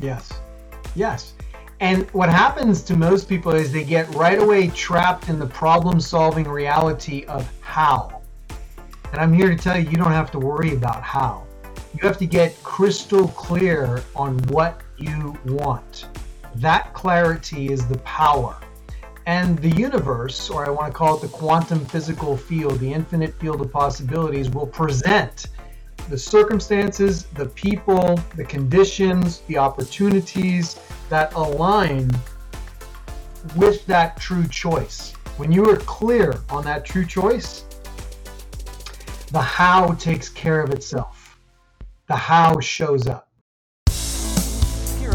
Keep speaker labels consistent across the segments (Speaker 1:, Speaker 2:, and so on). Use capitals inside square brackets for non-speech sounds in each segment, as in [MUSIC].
Speaker 1: Yes. Yes. And what happens to most people is they get right away trapped in the problem solving reality of how. And I'm here to tell you, you don't have to worry about how. You have to get crystal clear on what you want. That clarity is the power. And the universe, or I want to call it the quantum physical field, the infinite field of possibilities, will present the circumstances, the people, the conditions, the opportunities that align with that true choice. When you are clear on that true choice, the how takes care of itself. The how shows up.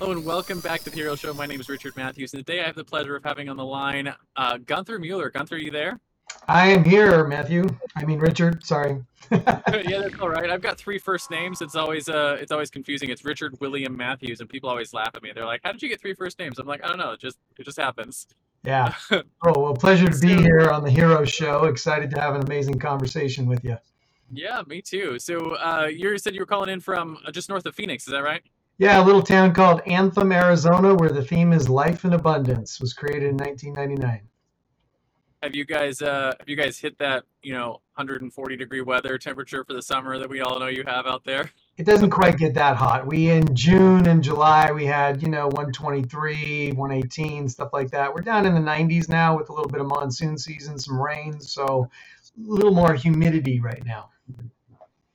Speaker 2: Hello and welcome back to the Hero Show. My name is Richard Matthews, and today I have the pleasure of having on the line uh, Gunther Mueller. Gunther, are you there?
Speaker 1: I am here, Matthew. I mean Richard. Sorry. [LAUGHS]
Speaker 2: yeah, that's all right. I've got three first names. It's always uh, it's always confusing. It's Richard William Matthews, and people always laugh at me. They're like, "How did you get three first names?" I'm like, "I don't know. It just it just happens."
Speaker 1: Yeah. [LAUGHS] Oh well, pleasure to be here on the Hero Show. Excited to have an amazing conversation with you.
Speaker 2: Yeah, me too. So uh, you said you were calling in from uh, just north of Phoenix. Is that right?
Speaker 1: Yeah, a little town called Anthem, Arizona, where the theme is life and abundance. Was created in 1999.
Speaker 2: Have you guys uh, have you guys hit that you know 140 degree weather temperature for the summer that we all know you have out there?
Speaker 1: It doesn't quite get that hot. We in June and July we had you know 123, 118, stuff like that. We're down in the 90s now with a little bit of monsoon season, some rain, so a little more humidity right now.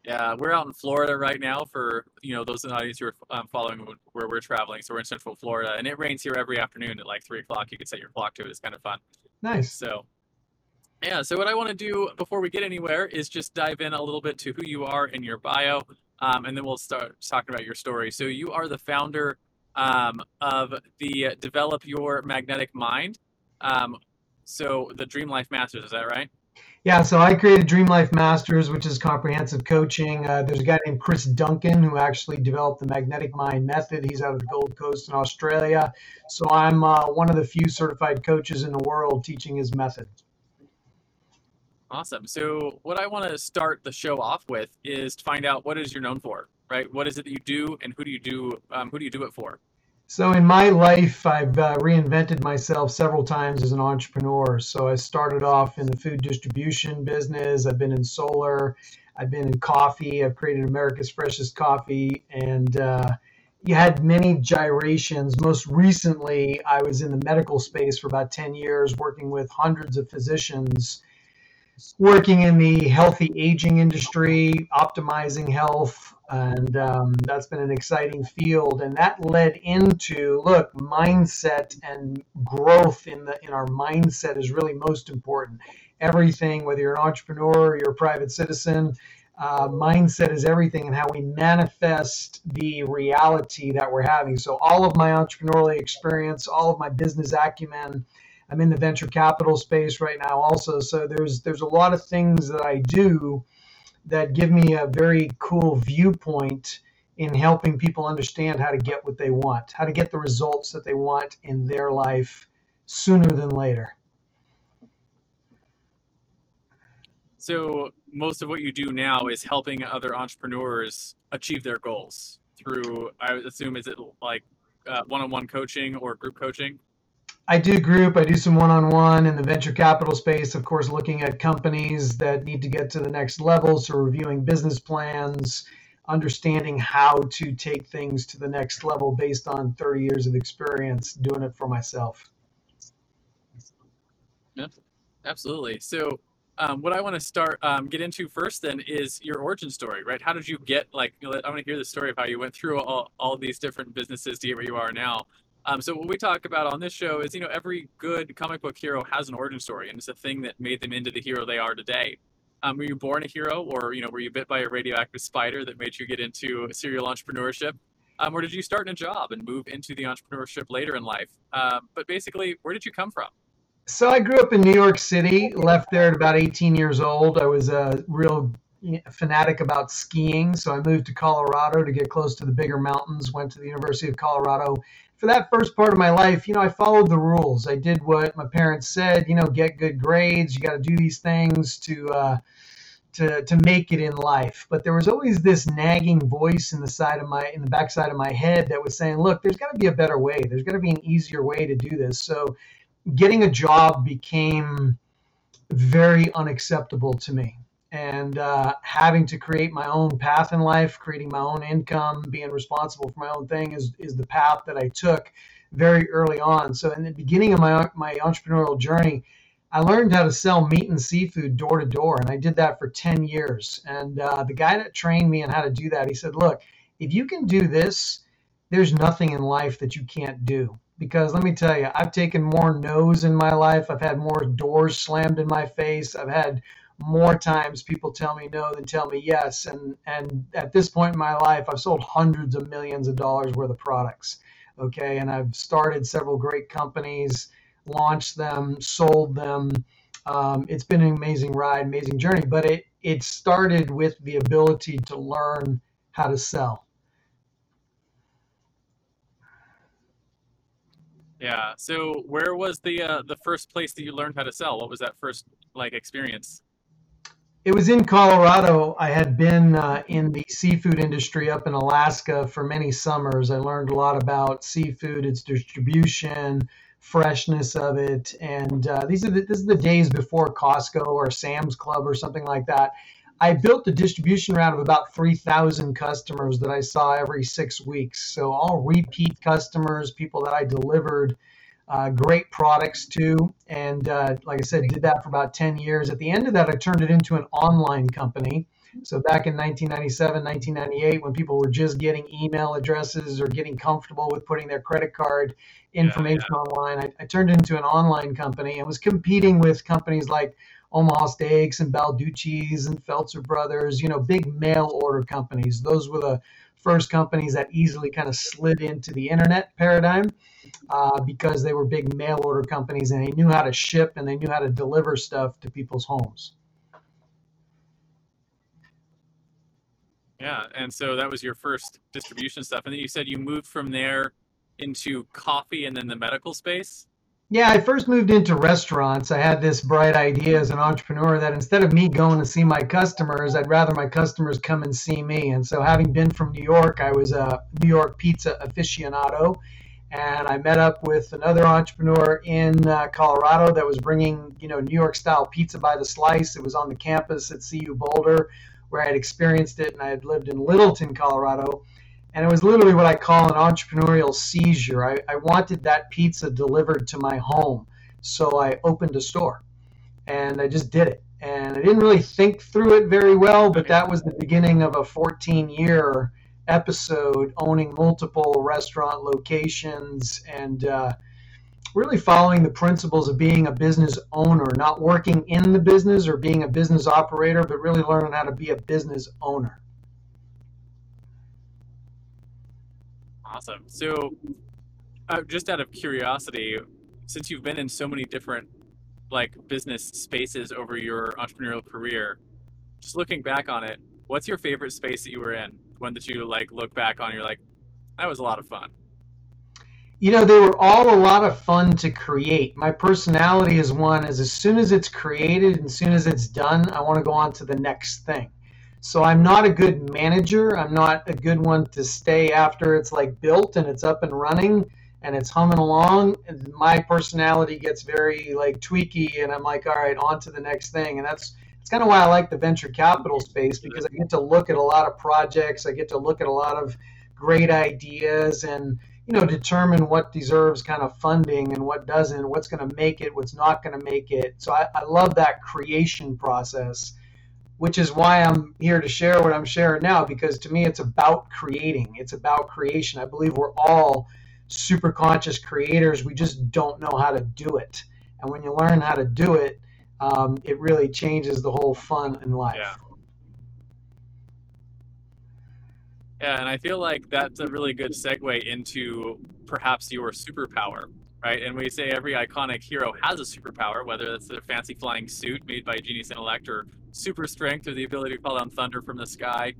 Speaker 2: Yeah, we're out in Florida right now for you know those in the audience who are um, following where we're traveling. So we're in Central Florida, and it rains here every afternoon at like three o'clock. You can set your clock to it. It's kind of fun.
Speaker 1: Nice.
Speaker 2: So, yeah. So what I want to do before we get anywhere is just dive in a little bit to who you are in your bio, um, and then we'll start talking about your story. So you are the founder um, of the Develop Your Magnetic Mind. Um, so the Dream Life Masters, is that right?
Speaker 1: Yeah, so I created Dream Life Masters, which is comprehensive coaching. Uh, there's a guy named Chris Duncan who actually developed the Magnetic Mind Method. He's out of the Gold Coast in Australia. So I'm uh, one of the few certified coaches in the world teaching his method.
Speaker 2: Awesome. So what I want to start the show off with is to find out what is you're known for, right? What is it that you do, and who do you do? Um, who do you do it for?
Speaker 1: So in my life, I've uh, reinvented myself several times as an entrepreneur. So I started off in the food distribution business. I've been in solar. I've been in coffee. I've created America's freshest coffee, and uh, you had many gyrations. Most recently, I was in the medical space for about ten years, working with hundreds of physicians working in the healthy aging industry, optimizing health, and um, that's been an exciting field. And that led into look, mindset and growth in the in our mindset is really most important. Everything, whether you're an entrepreneur or you're a private citizen, uh, mindset is everything and how we manifest the reality that we're having. So all of my entrepreneurial experience, all of my business acumen I'm in the venture capital space right now also. So there's there's a lot of things that I do that give me a very cool viewpoint in helping people understand how to get what they want, how to get the results that they want in their life sooner than later.
Speaker 2: So most of what you do now is helping other entrepreneurs achieve their goals through I assume is it like uh, one-on-one coaching or group coaching?
Speaker 1: I do group, I do some one on one in the venture capital space, of course, looking at companies that need to get to the next level. So, reviewing business plans, understanding how to take things to the next level based on 30 years of experience doing it for myself.
Speaker 2: Yeah, absolutely. So, um, what I want to start um, get into first then is your origin story, right? How did you get like? I want to hear the story of how you went through all, all these different businesses to get where you are now. Um, so what we talk about on this show is, you know, every good comic book hero has an origin story, and it's a thing that made them into the hero they are today. Um, were you born a hero, or you know, were you bit by a radioactive spider that made you get into serial entrepreneurship, um, or did you start in a job and move into the entrepreneurship later in life? Um, but basically, where did you come from?
Speaker 1: So I grew up in New York City. Left there at about 18 years old. I was a real fanatic about skiing, so I moved to Colorado to get close to the bigger mountains. Went to the University of Colorado. For that first part of my life, you know, I followed the rules. I did what my parents said. You know, get good grades. You got to do these things to uh, to to make it in life. But there was always this nagging voice in the side of my in the backside of my head that was saying, "Look, there's got to be a better way. There's got to be an easier way to do this." So, getting a job became very unacceptable to me and uh, having to create my own path in life, creating my own income, being responsible for my own thing is, is the path that I took very early on. So in the beginning of my my entrepreneurial journey, I learned how to sell meat and seafood door to door, and I did that for 10 years. And uh, the guy that trained me on how to do that, he said, "Look, if you can do this, there's nothing in life that you can't do." Because let me tell you, I've taken more no's in my life. I've had more doors slammed in my face. I've had more times people tell me no than tell me yes. And and at this point in my life, I've sold hundreds of millions of dollars worth of products. Okay, and I've started several great companies, launched them, sold them. Um, it's been an amazing ride, amazing journey. But it it started with the ability to learn how to sell.
Speaker 2: Yeah. So where was the uh, the first place that you learned how to sell? What was that first like experience?
Speaker 1: It was in Colorado. I had been uh, in the seafood industry up in Alaska for many summers. I learned a lot about seafood, its distribution, freshness of it, and uh, these are the, this is the days before Costco or Sam's Club or something like that. I built a distribution route of about 3,000 customers that I saw every six weeks. So all repeat customers, people that I delivered uh, great products too. And uh, like I said, did that for about 10 years. At the end of that, I turned it into an online company. So back in 1997, 1998, when people were just getting email addresses or getting comfortable with putting their credit card information yeah, yeah. online, I, I, turned it into an online company and was competing with companies like Omaha Steaks and Balducci's and Pfaelzer Brothers, you know, big mail order companies. Those were the first companies that easily kind of slid into the internet paradigm uh, because they were big mail order companies and they knew how to ship and they knew how to deliver stuff to people's homes.
Speaker 2: Yeah, and so that was your first distribution stuff, and then you said you moved from there into coffee and then the medical space.
Speaker 1: Yeah, I first moved into restaurants. I had this bright idea as an entrepreneur that instead of me going to see my customers, I'd rather my customers come and see me. And so, having been from New York, I was a New York pizza aficionado. And I met up with another entrepreneur in uh, Colorado that was bringing, you know, New York style pizza by the slice. It was on the campus at CU Boulder, where I had experienced it, and I had lived in Littleton, Colorado and it was literally what I call an entrepreneurial seizure. I, I wanted that pizza delivered to my home, so I opened a store, and I just did it. And I didn't really think through it very well, but that was the beginning of a 14 year episode owning multiple restaurant locations and uh, really following the principles of being a business owner, not working in the business or being a business operator, but really learning how to be a business owner.
Speaker 2: Awesome. So, uh, just out of curiosity, since you've been in so many different like business spaces over your entrepreneurial career, just looking back on it, what's your favorite space that you were in? One that you like look back on, you're like, that was a lot of fun.
Speaker 1: You know, they were all a lot of fun to create. My personality is one as as soon as it's created and as soon as it's done, I want to go on to the next thing. So I'm not a good manager. I'm not a good one to stay after it's like built and it's up and running and it's humming along. And my personality gets very like tweaky and I'm like, all right, on to the next thing. And that's it's kind of why I like the venture capital space because I get to look at a lot of projects. I get to look at a lot of great ideas and you know, determine what deserves kind of funding and what doesn't, what's going to make it, what's not going to make it. So I, I love that creation process, which is why I'm here to share what I'm sharing now, because to me, it's about creating, it's about creation. I believe we're all super conscious creators. We just don't know how to do it. And when you learn how to do it, um, it really changes the whole fun in life.
Speaker 2: Yeah. Yeah, and I feel like that's a really good segue into perhaps your superpower, right? And we say every iconic hero has a superpower, whether that's a fancy flying suit made by genius intellect or super strength or the ability to call down thunder from the sky.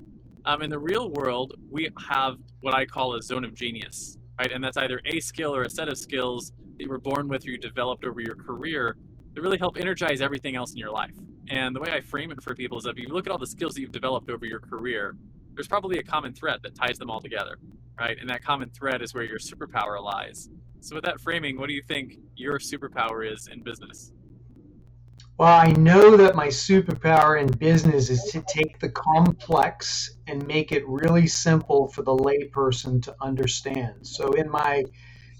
Speaker 2: Um, in the real world, we have what I call a zone of genius, right? And that's either a skill or a set of skills that you were born with or you developed over your career that really help energize everything else in your life. And the way I frame it for people is that if you look at all the skills that you've developed over your career, there's probably a common thread that ties them all together, right? And that common thread is where your superpower lies. So, with that framing, what do you think your superpower is in business?
Speaker 1: Well, I know that my superpower in business is to take the complex and make it really simple for the layperson to understand. So, in my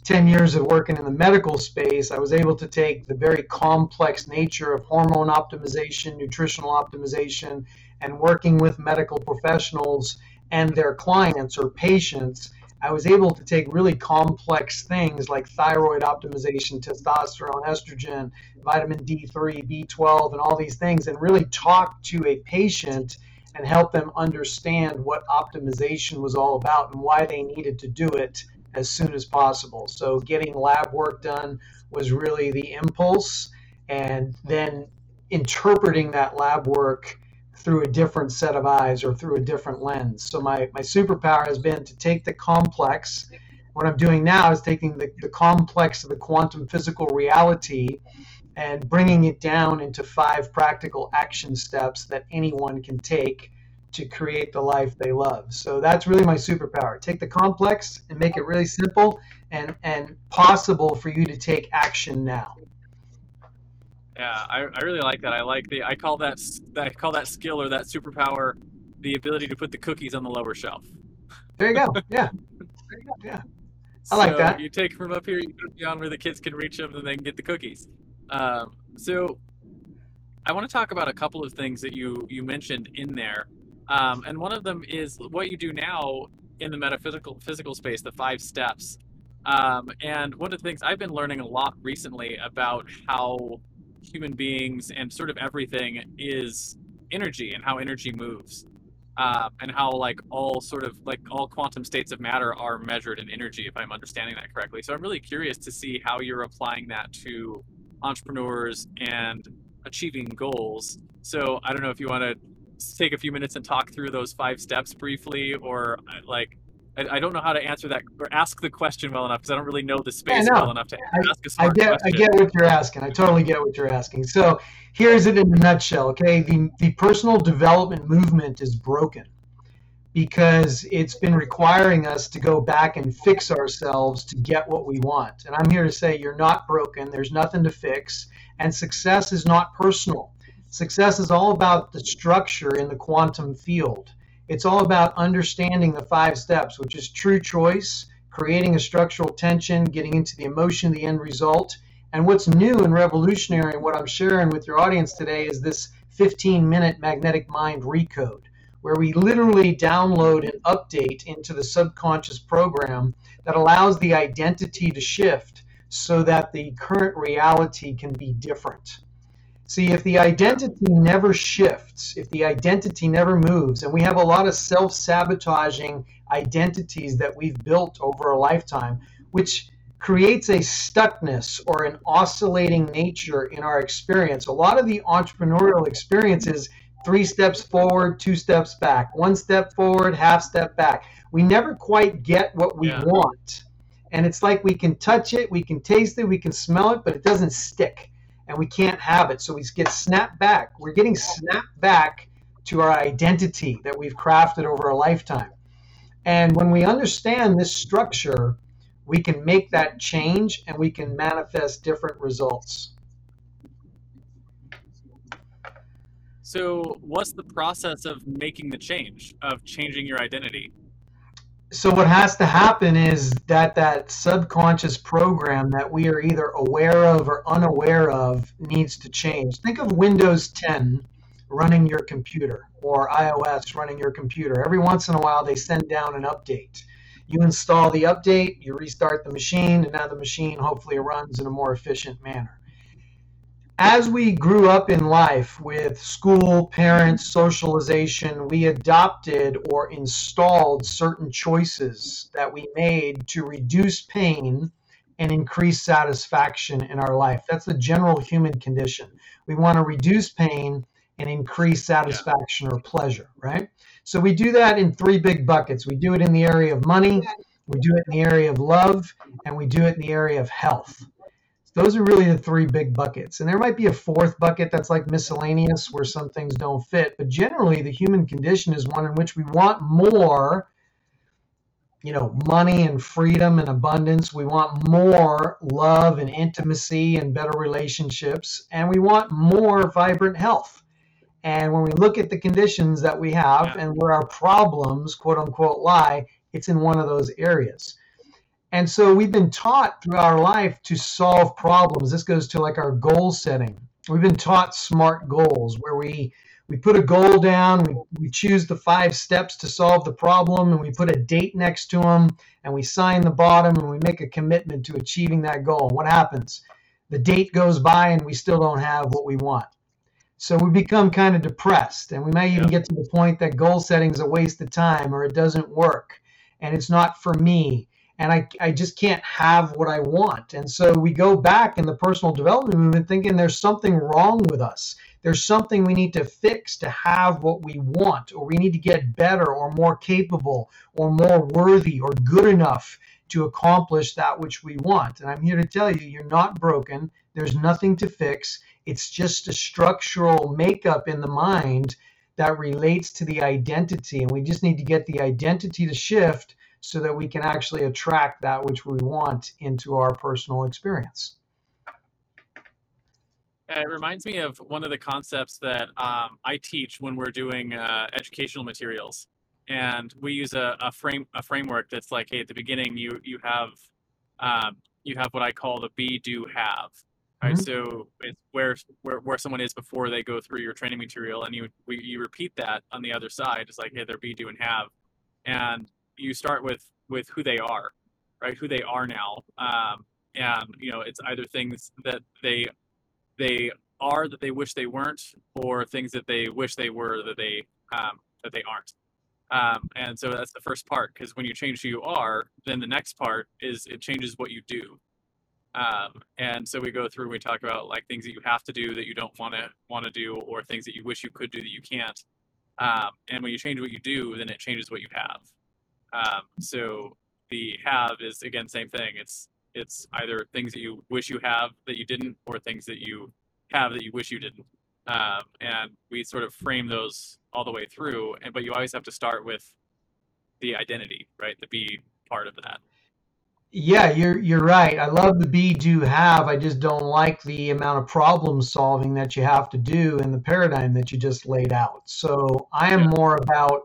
Speaker 1: 10 years of working in the medical space, I was able to take the very complex nature of hormone optimization, nutritional optimization, and working with medical professionals and their clients or patients. I was able to take really complex things like thyroid optimization, testosterone, estrogen, vitamin D3, B12, and all these things, and really talk to a patient and help them understand what optimization was all about and why they needed to do it as soon as possible. So getting lab work done was really the impulse, and then interpreting that lab work through a different set of eyes or through a different lens. So my, my superpower has been to take the complex. What I'm doing now is taking the, the complex of the quantum physical reality and bringing it down into five practical action steps that anyone can take to create the life they love. So that's really my superpower. Take the complex and make it really simple and and possible for you to take action now.
Speaker 2: Yeah, I, I really like that. I like the I call that I call that skill or that superpower the ability to put the cookies on the lower shelf.
Speaker 1: There you go. [LAUGHS] Yeah. There you go. Yeah. I like
Speaker 2: so
Speaker 1: that.
Speaker 2: You take from up here, you put it beyond where the kids can reach them, and they can get the cookies. Um, so, I want to talk about a couple of things that you you mentioned in there um, and one of them is what you do now in the metaphysical physical space, the five steps. Um, and one of the things I've been learning a lot recently about how human beings and sort of everything is energy and how energy moves. Uh, and how like all sort of like all quantum states of matter are measured in energy if i'm understanding that correctly so i'm really curious to see how you're applying that to entrepreneurs and achieving goals so i don't know if you want to take a few minutes and talk through those five steps briefly, or like I, I don't know how to answer that or ask the question well enough because I don't really know the space yeah, no. well enough to I, ask a smart
Speaker 1: I get,
Speaker 2: question.
Speaker 1: I get what you're asking. I totally get what you're asking. So here's it in a nutshell. Okay, the the personal development movement is broken because it's been requiring us to go back and fix ourselves to get what we want. And I'm here to say you're not broken. There's nothing to fix, and success is not personal. Success is all about the structure in the quantum field. It's all about understanding the five steps, which is true choice, creating a structural tension, getting into the emotion, the end result. And what's new and revolutionary, and what I'm sharing with your audience today, is this 15 minute magnetic mind recode, where we literally download an update into the subconscious program that allows the identity to shift so that the current reality can be different. See, if the identity never shifts, if the identity never moves, and we have a lot of self sabotaging identities that we've built over a lifetime, which creates a stuckness or an oscillating nature in our experience. A lot of the entrepreneurial experiences three steps forward, two steps back, one step forward, half step back. We never quite get what we yeah. want. And it's like we can touch it, we can taste it, we can smell it, but it doesn't stick and we can't have it. So we get snapped back. We're getting snapped back to our identity that we've crafted over a lifetime. And when we understand this structure, we can make that change and we can manifest different results.
Speaker 2: So, what's the process of making the change, of changing your identity?
Speaker 1: So what has to happen is that that subconscious program that we are either aware of or unaware of needs to change. Think of Windows 10 running your computer or iOS running your computer. Every once in a while, they send down an update. You install the update, you restart the machine, and now the machine hopefully runs in a more efficient manner. As we grew up in life with school, parents, socialization, we adopted or installed certain choices that we made to reduce pain and increase satisfaction in our life. That's the general human condition. We want to reduce pain and increase satisfaction or pleasure, right? So we do that in three big buckets. We do it in the area of money, we do it in the area of love, and we do it in the area of health. Those are really the three big buckets. And there might be a fourth bucket that's like miscellaneous where some things don't fit, but generally the human condition is one in which we want more you know, money and freedom and abundance. We want more love and intimacy and better relationships. And we want more vibrant health. And when we look at the conditions that we have yeah. and where our problems, quote unquote, lie, it's in one of those areas. And so we've been taught throughout our life to solve problems. This goes to like our goal setting. We've been taught smart goals where we we put a goal down, we, we choose the five steps to solve the problem, and we put a date next to them, and we sign the bottom, and we make a commitment to achieving that goal. What happens? The date goes by, and we still don't have what we want. So we become kind of depressed, and we may even get to the point that goal setting is a waste of time or it doesn't work and it's not for me. And I, I just can't have what I want. And so we go back in the personal development movement thinking there's something wrong with us. There's something we need to fix to have what we want, or we need to get better or more capable or more worthy or good enough to accomplish that which we want. And I'm here to tell you, you're not broken. There's nothing to fix. It's just a structural makeup in the mind that relates to the identity. And we just need to get the identity to shift so that we can actually attract that which we want into our personal experience.
Speaker 2: It reminds me of one of the concepts that um, I teach when we're doing uh, educational materials, and we use a, a, frame a framework that's like, hey, at the beginning you you have um, you have what I call the be do have, Right, mm-hmm. so it's where, where where someone is before they go through your training material, and you we, you repeat that on the other side. It's like, hey, they're be, do, and have, and you start with with who they are, right? Who they are now, um, and you know, it's either things that they they are that they wish they weren't, or things that they wish they were that they um, that they aren't. Um, and so that's the first part because when you change who you are, then the next part is it changes what you do. Um, and so we go through and we talk about like things that you have to do that you don't want to want to do, or things that you wish you could do that you can't. Um, and when you change what you do, then it changes what you have. Um, so the have is again same thing. It's it's either things that you wish you have that you didn't, or things that you have that you wish you didn't. Um, and we sort of frame those all the way through. And but you always have to start with the identity, right? The be part of that.
Speaker 1: Yeah, you're you're right. I love the be do have. I just don't like the amount of problem solving that you have to do in the paradigm that you just laid out. So I am more about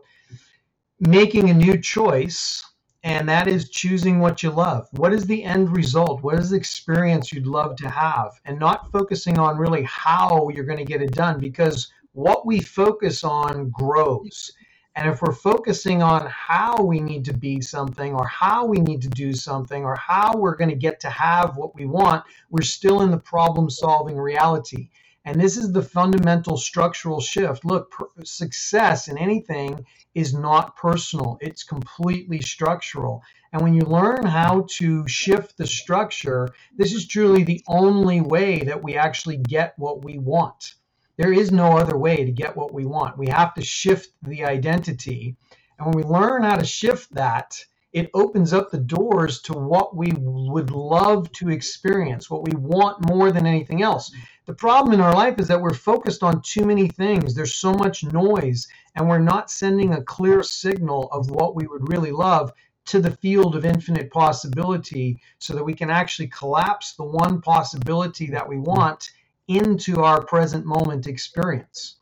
Speaker 1: making a new choice, and that is choosing what you love. What is the end result? What is the experience you'd love to have? And not focusing on really how you're going to get it done because what we focus on grows. And if we're focusing on how we need to be something or how we need to do something or how we're going to get to have what we want, we're still in the problem solving reality. And this is the fundamental structural shift. Look, per- success in anything is not personal, it's completely structural. And when you learn how to shift the structure, this is truly the only way that we actually get what we want. There is no other way to get what we want. We have to shift the identity. And when we learn how to shift that, it opens up the doors to what we would love to experience, what we want more than anything else. The problem in our life is that we're focused on too many things. There's so much noise, and we're not sending a clear signal of what we would really love to the field of infinite possibility so that we can actually collapse the one possibility that we want into our present moment experience.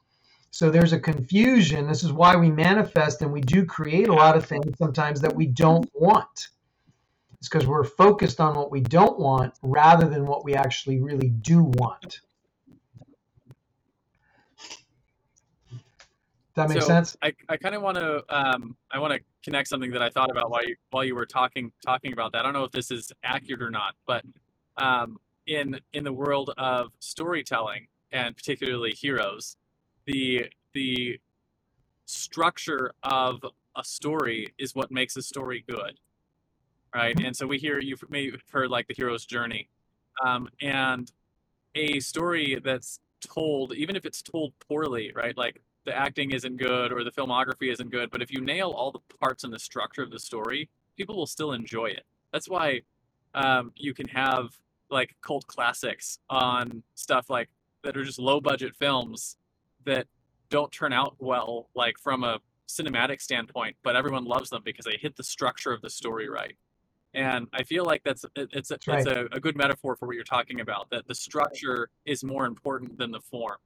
Speaker 1: So there's a confusion. This is why we manifest and we do create a lot of things sometimes that we don't want. It's because we're focused on what we don't want rather than what we actually really do want. That make
Speaker 2: so
Speaker 1: sense?
Speaker 2: I, I kind of want to um, I want to connect something that I thought about while you while you were talking talking about that. I don't know if this is accurate or not, but um, in in the world of storytelling and particularly heroes, the the structure of a story is what makes a story good, right? And so we hear you've maybe heard like the hero's journey, um, and a story that's told, even if it's told poorly, right? Like the acting isn't good or the filmography isn't good, but if you nail all the parts and the structure of the story, people will still enjoy it. That's why um, you can have like cult classics on stuff like that are just low budget films that don't turn out well, like from a cinematic standpoint, but everyone loves them because they hit the structure of the story right. And I feel like that's it's a,
Speaker 1: right.
Speaker 2: a, a good metaphor for what you're talking about. That the structure is more important than the form.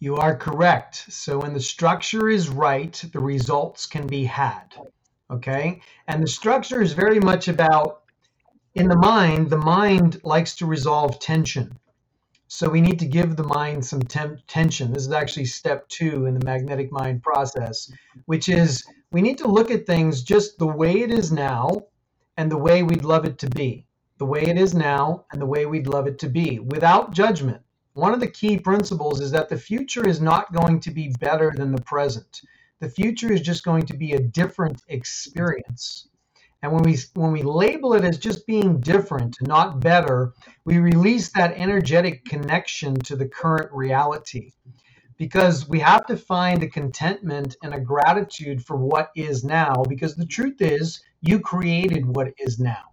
Speaker 1: You are correct. So when the structure is right, the results can be had. Okay? And the structure is very much about in the mind, the mind likes to resolve tension. So we need to give the mind some tem- tension. This is actually step two in the magnetic mind process, which is we need to look at things just the way it is now and the way we'd love it to be. The way it is now and the way we'd love it to be without judgment one of the key principles is that the future is not going to be better than the present. The future is just going to be a different experience. And when we when we label it as just being different, not better, we release that energetic connection to the current reality. Because we have to find a contentment and a gratitude for what is now because the truth is you created what is now.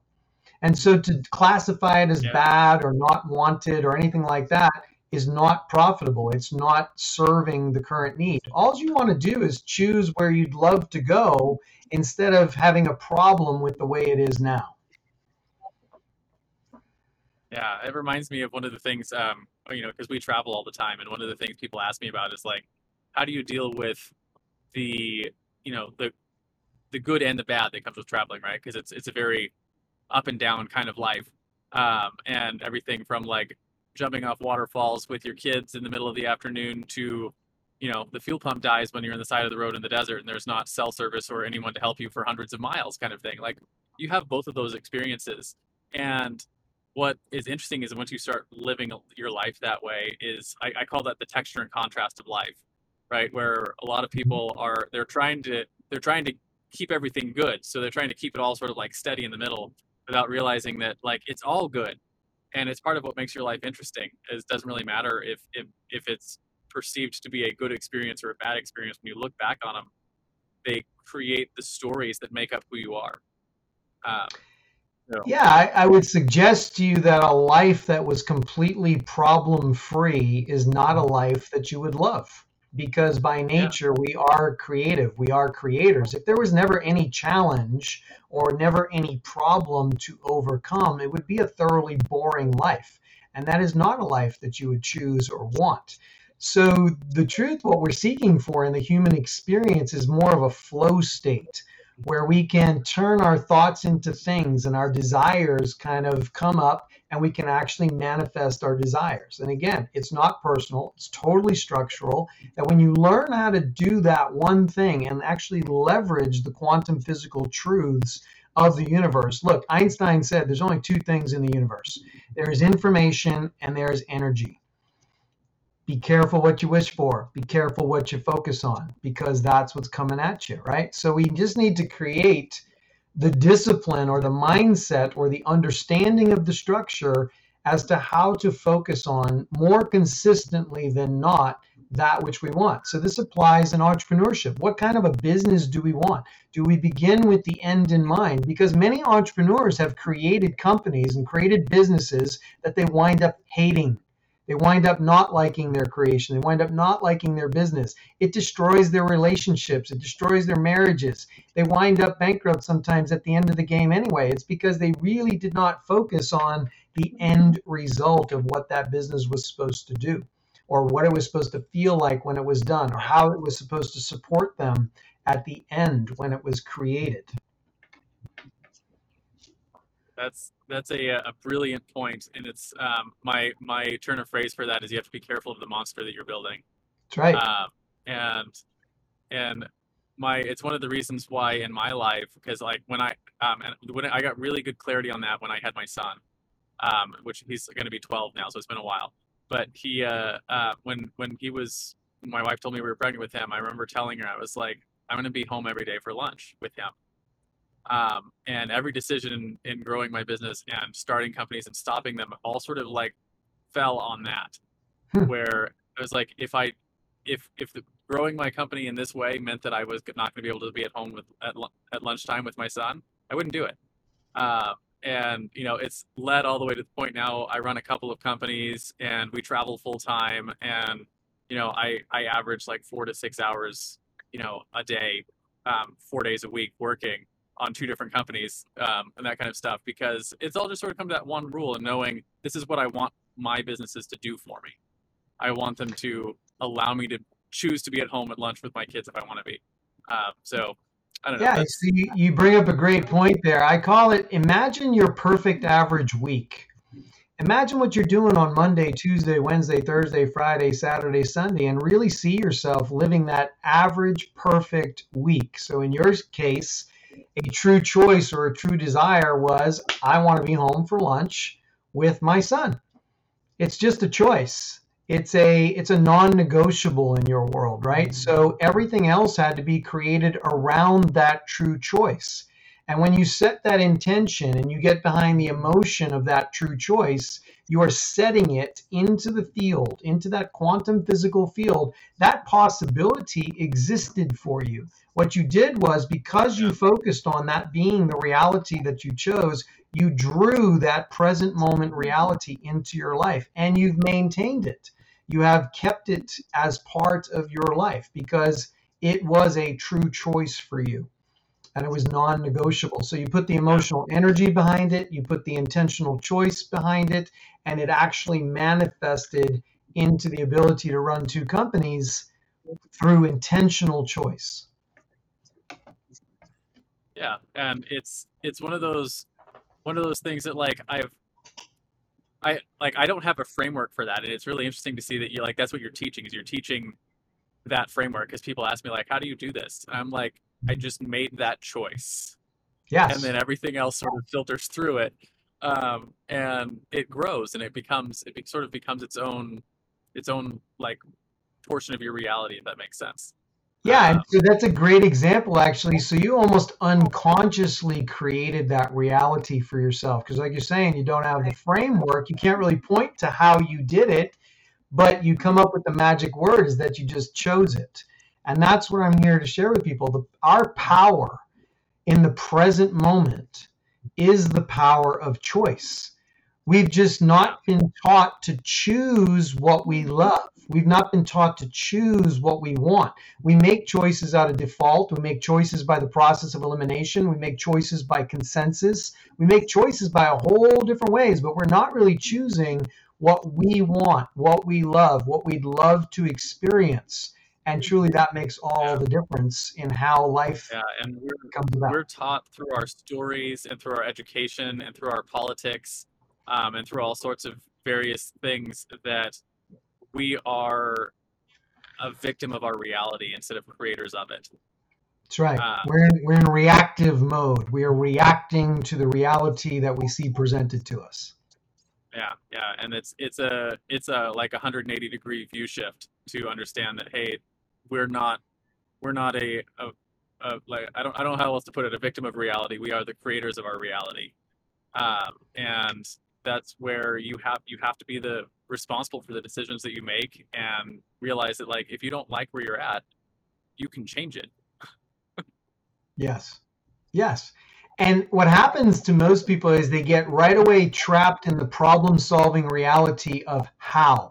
Speaker 1: And so to classify it as
Speaker 2: Yeah.
Speaker 1: bad or not wanted or anything like that is not profitable. It's not serving the current need. All you want to do is choose where you'd love to go instead of having a problem with the way it is now.
Speaker 2: Yeah, it reminds me of one of the things, um, you know, because we travel all the time, and one of the things people ask me about is like, how do you deal with the, you know, the the good and the bad that comes with traveling, right? Because it's it's a very up and down kind of life, um, and everything from like jumping off waterfalls with your kids in the middle of the afternoon to, you know, the fuel pump dies when you're in the side of the road in the desert and there's not cell service or anyone to help you for hundreds of miles, kind of thing. Like you have both of those experiences, and what is interesting is once you start living your life that way is I, I call that the texture and contrast of life right? Where a lot of people are they're trying to they're trying to keep everything good. So they're trying to keep it all sort of like steady in the middle without realizing that like it's all good and it's part of what makes your life interesting it doesn't really matter if if, if it's perceived to be a good experience or a bad experience when you look back on them they create the stories that make up who you are. Um, so,
Speaker 1: Yeah, I, I would suggest to you that a life that was completely problem free is not a life that you would love because by nature we are creative, we are creators. If there was never any challenge or never any problem to overcome, it would be a thoroughly boring life. And that is not a life that you would choose or want. So, the truth, what we're seeking for in the human experience is more of a flow state where we can turn our thoughts into things and our desires kind of come up and we can actually manifest our desires. And again, it's not personal, it's totally structural. That when you learn how to do that one thing and actually leverage the quantum physical truths of the universe. Look, Einstein said there's only two things in the universe there is information and there is energy. Be careful what you wish for. Be careful what you focus on because that's what's coming at you, right? So we just need to create the discipline or the mindset or the understanding of the structure as to how to focus on more consistently than not that which we want. So this applies in entrepreneurship. What kind of a business do we want? Do we begin with the end in mind? Because many entrepreneurs have created companies and created businesses that they wind up hating. They wind up not liking their creation. They wind up not liking their business. It destroys their relationships. It destroys their marriages. They wind up bankrupt sometimes at the end of the game anyway. It's because they really did not focus on the end result of what that business was supposed to do. or what it was supposed to feel like when it was done or how it was supposed to support them at the end when it was created.
Speaker 2: That's that's a, a brilliant point, and it's um, my my turn of phrase for that is you have to be careful of the monster that you're building.
Speaker 1: That's right.
Speaker 2: Um, and and my it's one of the reasons why in my life because like when I um and when I got really good clarity on that when I had my son, um, which he's going to be 12 now, so it's been a while. But he uh, uh when when he was my wife told me we were pregnant with him, I remember telling her I was like I'm going to be home every day for lunch with him. Um, and every decision in, in growing my business and starting companies and stopping them all sort of like fell on that,
Speaker 1: Hmm.
Speaker 2: where it was like if I if if the, growing my company in this way meant that I was not going to be able to be at home with at, at lunchtime with my son, I wouldn't do it. Uh, and you know, it's led all the way to the point now. I run a couple of companies, and we travel full time, and you know, I I average like four to six hours, you know, a day, um, four days a week working on two different companies, um, and that kind of stuff. Because it's all just sort of come to that one rule and knowing this is what I want my businesses to do for me. I want them to allow me to choose to be at home at lunch with my kids if I want to be. Uh, so I don't know.
Speaker 1: Yeah, see, you bring up a great point there. I call it imagine your perfect average week. Imagine what you're doing on Monday, Tuesday, Wednesday, Thursday, Friday, Saturday, Sunday, and really see yourself living that average perfect week. So, in your case, a true choice or a true desire was I want to be home for lunch with my son. It's just a choice. It's a it's a non-negotiable in your world, right? Mm-hmm. So everything else had to be created around that true choice. And when you set that intention and you get behind the emotion of that true choice, you are setting it into the field, into that quantum physical field. That possibility existed for you. What you did was because you focused on that being the reality that you chose, you drew that present moment reality into your life and you've maintained it. You have kept it as part of your life because it was a true choice for you and it was non negotiable. So you put the emotional energy behind it, you put the intentional choice behind it, and it actually manifested into the ability to run two companies through intentional choice.
Speaker 2: Yeah, and it's it's one of those one of those things that like I've I like I don't have a framework for that, and it's really interesting to see that you like that's what you're teaching is you're teaching that framework because people ask me like how do you do this? And I'm like I just made that choice,
Speaker 1: Yes.
Speaker 2: and then everything else sort of filters through it, um, and it grows and it becomes it be, sort of becomes its own its own like portion of your reality if that makes sense.
Speaker 1: Yeah,
Speaker 2: Um,
Speaker 1: so that's a great example, actually. So you almost unconsciously created that reality for yourself. Because, like you're saying, you don't have the framework. You can't really point to how you did it, but you come up with the magic words that you just chose it. And that's what I'm here to share with people. The, our power in the present moment is the power of choice. We've just not been taught to choose what we love. We've not been taught to choose what we want. We make choices out of default. We make choices by the process of elimination. We make choices by consensus. We make choices by a whole different ways, but we're not really choosing what we want, what we love, what we'd love to experience. And truly, that makes all the difference in how life
Speaker 2: Yeah, and we're
Speaker 1: comes about.
Speaker 2: we're taught through our stories and through our education and through our politics um, and through all sorts of various things that we are a victim of our reality instead of creators of it.
Speaker 1: That's right.
Speaker 2: Uh,
Speaker 1: we're, in, we're in reactive mode. We are reacting to the reality that we see presented to us.
Speaker 2: Yeah, yeah, and it's it's a it's a like a 180 degree view shift to understand that hey, we're not we're not a, a, a like I don't I don't know how else to put it a victim of reality. We are the creators of our reality, um, and that's where you have you have to be the responsible for the decisions that you make and realize that like if you don't like where you're at, you can change it.
Speaker 1: Yes. Yes. And what happens to most people is they get right away trapped in the problem solving reality of how.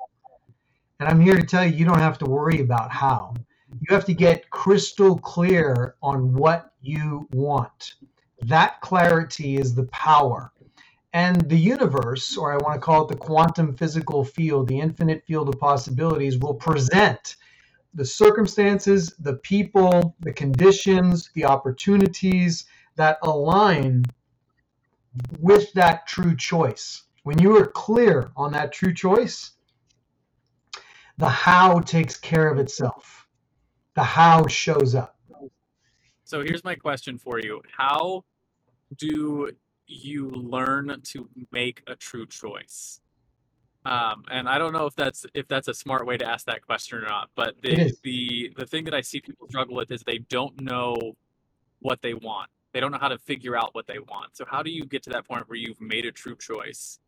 Speaker 1: And I'm here to tell you, you don't have to worry about how. You have to get crystal clear on what you want. That clarity is the power. and the universe, or I want to call it the quantum physical field, the infinite field of possibilities, will present the circumstances, the people, the conditions, the opportunities that align with that true choice. When you are clear on that true choice, the how takes care of itself. The how shows up.
Speaker 2: So here's my question for you. How do you learn to make a true choice? Um, and I don't know if that's if that's a smart way to ask that question or not. But the the the thing that I see people struggle with is they don't know what they want. They don't know how to figure out what they want. So how do you get to that point where you've made a true choice?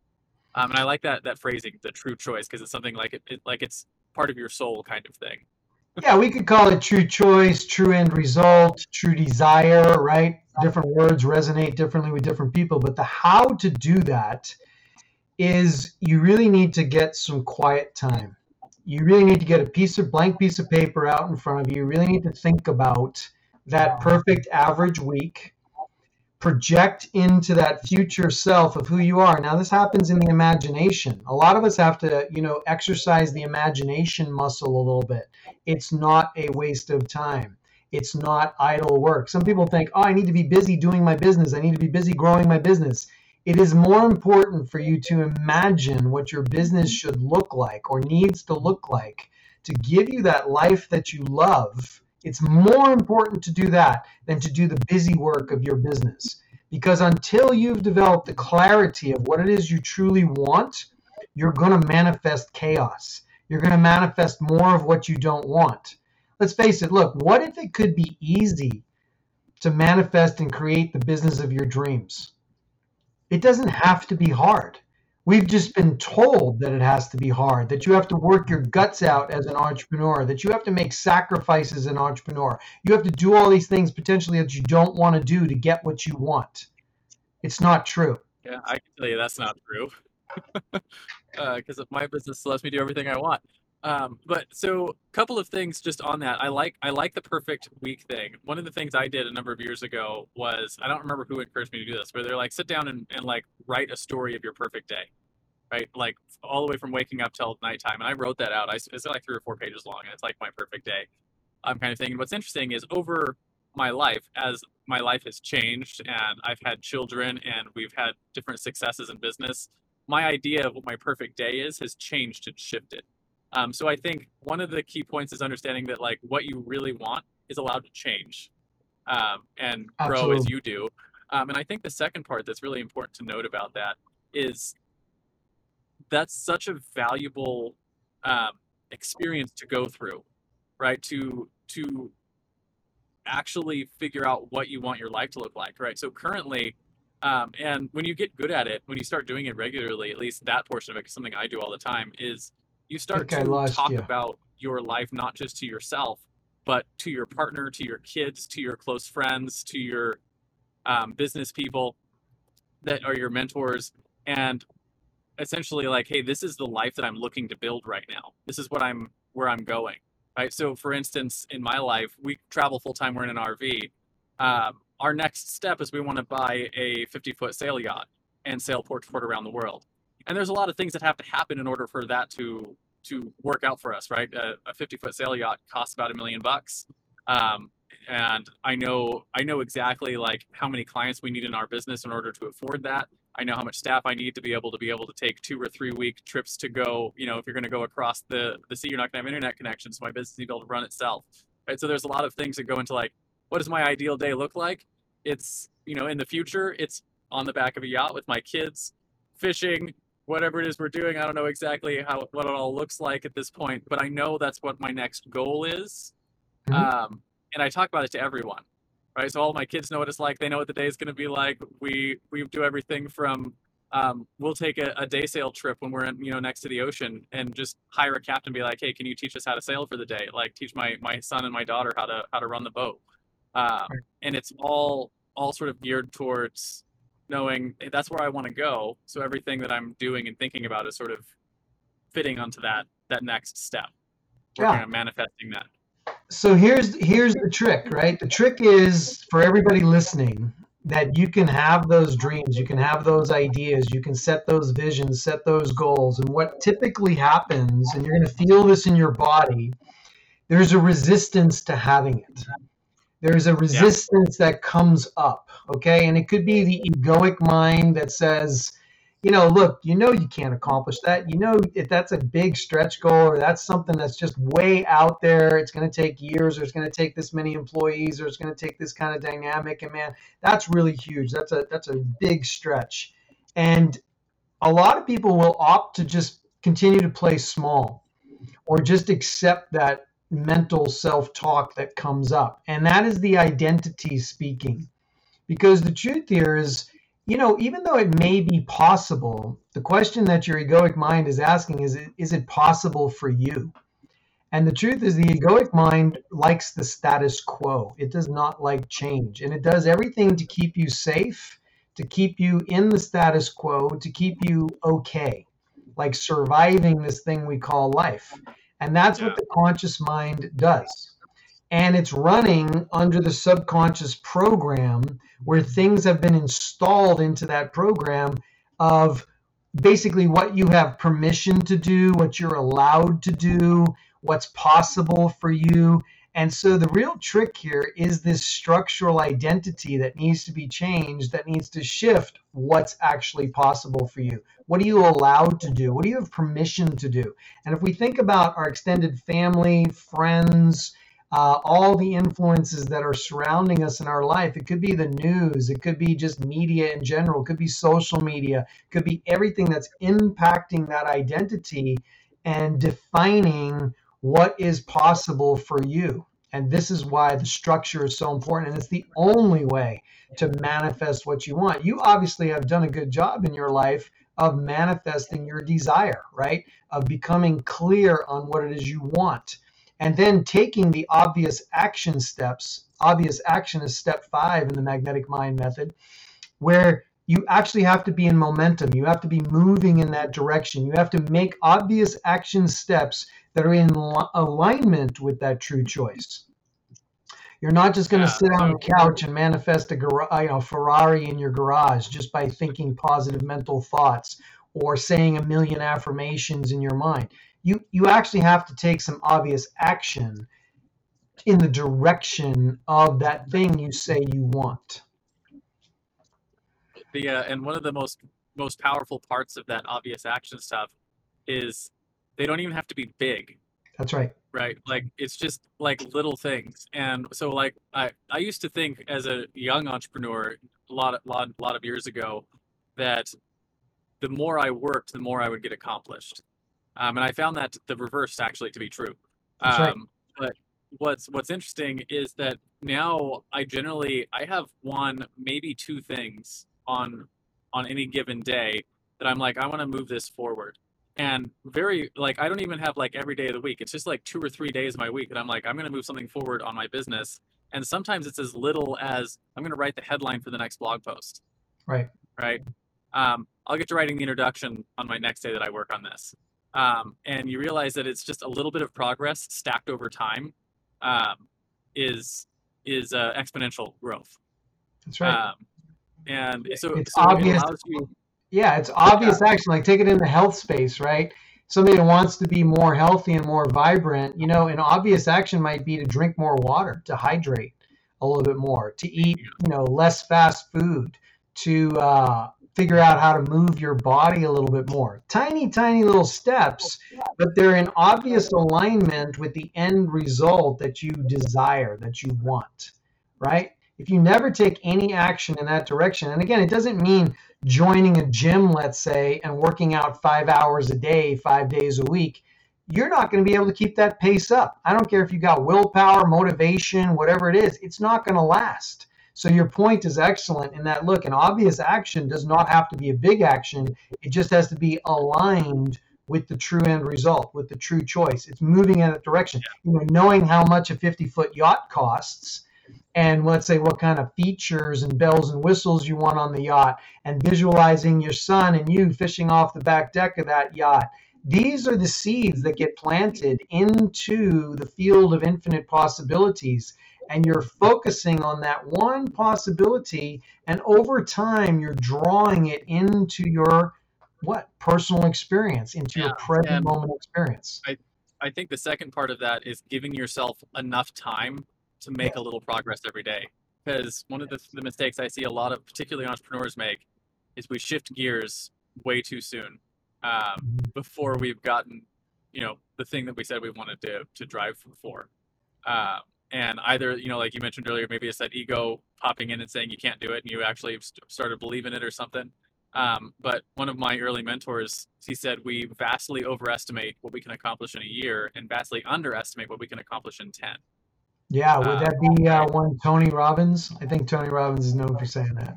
Speaker 2: Um, and I like that that phrasing, the true choice, because it's something like it, it like it's part of your soul kind of thing. [LAUGHS]
Speaker 1: Yeah, we could call it true choice, true end result, true desire, right? Different words resonate differently with different people, but the how to do that is you really need to get some quiet time. You really need to get a piece of blank piece of paper out in front of you. You really need to think about that perfect average week project into that future self of who you are. Now this happens in the imagination. A lot of us have to, you know, exercise the imagination muscle a little bit. It's not a waste of time. It's not idle work. Some people think, "Oh, I need to be busy doing my business. I need to be busy growing my business." It is more important for you to imagine what your business should look like or needs to look like to give you that life that you love it's more important to do that than to do the busy work of your business. Because until you've developed the clarity of what it is you truly want, you're going to manifest chaos. You're going to manifest more of what you don't want. Let's face it, look, what if it could be easy to manifest and create the business of your dreams? It doesn't have to be hard. We've just been told that it has to be hard, that you have to work your guts out as an entrepreneur, that you have to make sacrifices as an entrepreneur. You have to do all these things potentially that you don't want to do to get what you want. It's not true.
Speaker 2: Yeah, I can tell you that's not true. Because [LAUGHS] uh, my business lets me do everything I want. Um, but so a couple of things just on that. I like I like the perfect week thing. One of the things I did a number of years ago was I don't remember who encouraged me to do this, but they're like sit down and, and like write a story of your perfect day. Right? Like all the way from waking up till nighttime. And I wrote that out. I it's like three or four pages long and it's like my perfect day. I'm kind of thinking what's interesting is over my life as my life has changed and I've had children and we've had different successes in business, my idea of what my perfect day is has changed and shifted um, so I think one of the key points is understanding that like what you really want is allowed to change um, and grow Absolutely. as you do. Um, and I think the second part that's really important to note about that is that's such a valuable um, experience to go through, right? To to actually figure out what you want your life to look like, right? So currently, um, and when you get good at it, when you start doing it regularly, at least that portion of it, something I do all the time, is you start to talk you. about your life not just to yourself but to your partner to your kids to your close friends to your um, business people that are your mentors. And essentially like hey this is the life that i'm looking to build right now. This is what i'm where i'm going right? So for instance in my life we travel full time we're in an rv um, our next step is we want to buy a 50 foot sail yacht and sail port to port around the world and there's a lot of things that have to happen in order for that to to work out for us, right? A, a 50 foot sail yacht costs about a million bucks. Um, and I know I know exactly like how many clients we need in our business in order to afford that. I know how much staff I need to be able to be able to take two or three week trips to go. You know, if you're going to go across the the sea, you're not going to have internet connection, so my business needs to be able to run itself. Right. So there's a lot of things that go into like, what does my ideal day look like? It's you know in the future, it's on the back of a yacht with my kids, fishing, whatever it is we're doing. I don't know exactly how what it all looks like at this point, but I know that's what my next goal is. Mm-hmm. Um, and I talk about it to everyone, right? So all my kids know what it's like. They know what the day is going to be like. We we do everything from um, we'll take a, a, day sail trip when we're in, you know next to the ocean and just hire a captain. Be like, hey, can you teach us how to sail for the day? Like teach my my son and my daughter how to how to run the boat. Um, and it's all all sort of geared towards knowing hey, that's where I want to go. So everything that I'm doing and thinking about is sort of fitting onto that that next step. Working yeah. on manifesting that.
Speaker 1: So here's here's the trick, right? The trick is for everybody listening, that you can have those dreams, you can have those ideas, you can set those visions, set those goals. And what typically happens, and you're going to feel this in your body, there's a resistance to having it. There's a resistance yeah. that comes up, okay? And it could be the egoic mind that says, you know, look, you know you can't accomplish that. You know if that's a big stretch goal or that's something that's just way out there, it's going to take years or it's going to take this many employees or it's going to take this kind of dynamic and man, that's really huge. That's a that's a big stretch. And a lot of people will opt to just continue to play small or just accept that mental self-talk that comes up. And that is the identity speaking. Because the truth here is you know, even though it may be possible, the question that your egoic mind is asking is, is it possible for you? And the truth is, the egoic mind likes the status quo. It does not like change. And it does everything to keep you safe, to keep you in the status quo, to keep you okay, like surviving this thing we call life. And that's what the conscious mind does and it's running under the subconscious program where things have been installed into that program of basically what you have permission to do, what you're allowed to do, what's possible for you. And so the real trick here is this structural identity that needs to be changed, that needs to shift what's actually possible for you. What are you allowed to do? What do you have permission to do? And if we think about our extended family, friends, uh, all the influences that are surrounding us in our life. It could be the news, it could be just media in general, it could be social media, it could be everything that's impacting that identity and defining what is possible for you. And this is why the structure is so important. And it's the only way to manifest what you want. You obviously have done a good job in your life of manifesting your desire, right? Of becoming clear on what it is you want and then taking the obvious action steps. Obvious action is step five in the magnetic mind method, where you actually have to be in momentum. You have to be moving in that direction. You have to make obvious action steps that are in alignment with that true choice. You're not just going to yeah, sit on the couch and manifest a you know, Ferrari in your garage just by thinking positive mental thoughts or saying a million affirmations in your mind you you actually have to take some obvious action in the direction of that thing you say you want.
Speaker 2: The uh, and one of the most most powerful parts of that obvious action stuff is they don't even have to be big.
Speaker 1: That's right.
Speaker 2: Right. Like it's just like little things. And so like I, I used to think as a young entrepreneur a lot of lot, lot of years ago that the more I worked, the more I would get accomplished. Um, and I found that the reverse actually to be true. Um, right. But what's what's interesting is that now I generally I have one maybe two things on on any given day that I'm like I want to move this forward. And very like I don't even have like every day of the week. It's just like two or three days of my week that I'm like I'm going to move something forward on my business. And sometimes it's as little as I'm going to write the headline for the next blog post.
Speaker 1: Right.
Speaker 2: Right. Um, I'll get to writing the introduction on my next day that I work on this um, and you realize that it's just a little bit of progress stacked over time um, is is uh, exponential growth.
Speaker 1: That's right. Um,
Speaker 2: and so
Speaker 1: it's so obvious. It you, yeah, it's obvious yeah. action. Like take it in the health space, right? Somebody that wants to be more healthy and more vibrant, you know, an obvious action might be to drink more water, to hydrate a little bit more, to eat, you know, less fast food, to uh, figure out how to move your body a little bit more. Tiny, tiny little steps, but they're in obvious alignment with the end result that you desire, that you want, right? If you never take any action in that direction, and again, it doesn't mean joining a gym, let's say, and working out five hours a day, five days a week. You're not going to be able to keep that pace up. I don't care if you got willpower, motivation, whatever it is, it's not going to last. So your point is excellent in that look, an obvious action does not have to be a big action. It just has to be aligned with the true end result, with the true choice. It's moving in that direction. You know, knowing how much a 50 foot yacht costs and let's say what kind of features and bells and whistles you want on the yacht and visualizing your son and you fishing off the back deck of that yacht. These are the seeds that get planted into the field of infinite possibilities and you're focusing on that one possibility and over time you're drawing it into your what personal experience into your present moment experience
Speaker 2: I, I think the second part of that is giving yourself enough time to make a little progress every day. Because one of the, the mistakes I see a lot of, particularly entrepreneurs, make is we shift gears way too soon um, before we've gotten, you know, the thing that we said we wanted to to drive for. Uh, and either, you know, like you mentioned earlier, maybe it's that ego popping in and saying you can't do it, and you actually st- started believing it or something. Um, but one of my early mentors, he said, we vastly overestimate what we can accomplish in a year and vastly underestimate what we can accomplish in 10.
Speaker 1: Yeah would
Speaker 2: Uh,
Speaker 1: that be uh, one tony robbins i think tony robbins is known for saying that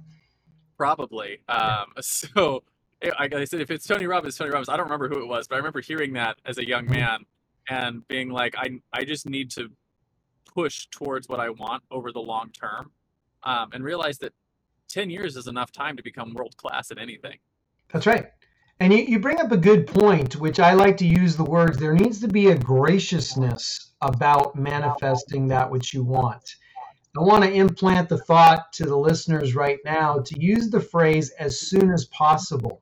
Speaker 2: probably. Um, [LAUGHS] so, eh, like I said, if it's Tony Robbins, Tony Robbins, I don't remember who it was, but I remember hearing that as a young man and being like, I, I just need to push towards what I want over the long term um, and realize that 10 years is enough time to become world class at anything.
Speaker 1: That's right. And you, you bring up a good point, which I like to use the words there needs to be a graciousness about manifesting that which you want. I want to implant the thought to the listeners right now to use the phrase as soon as possible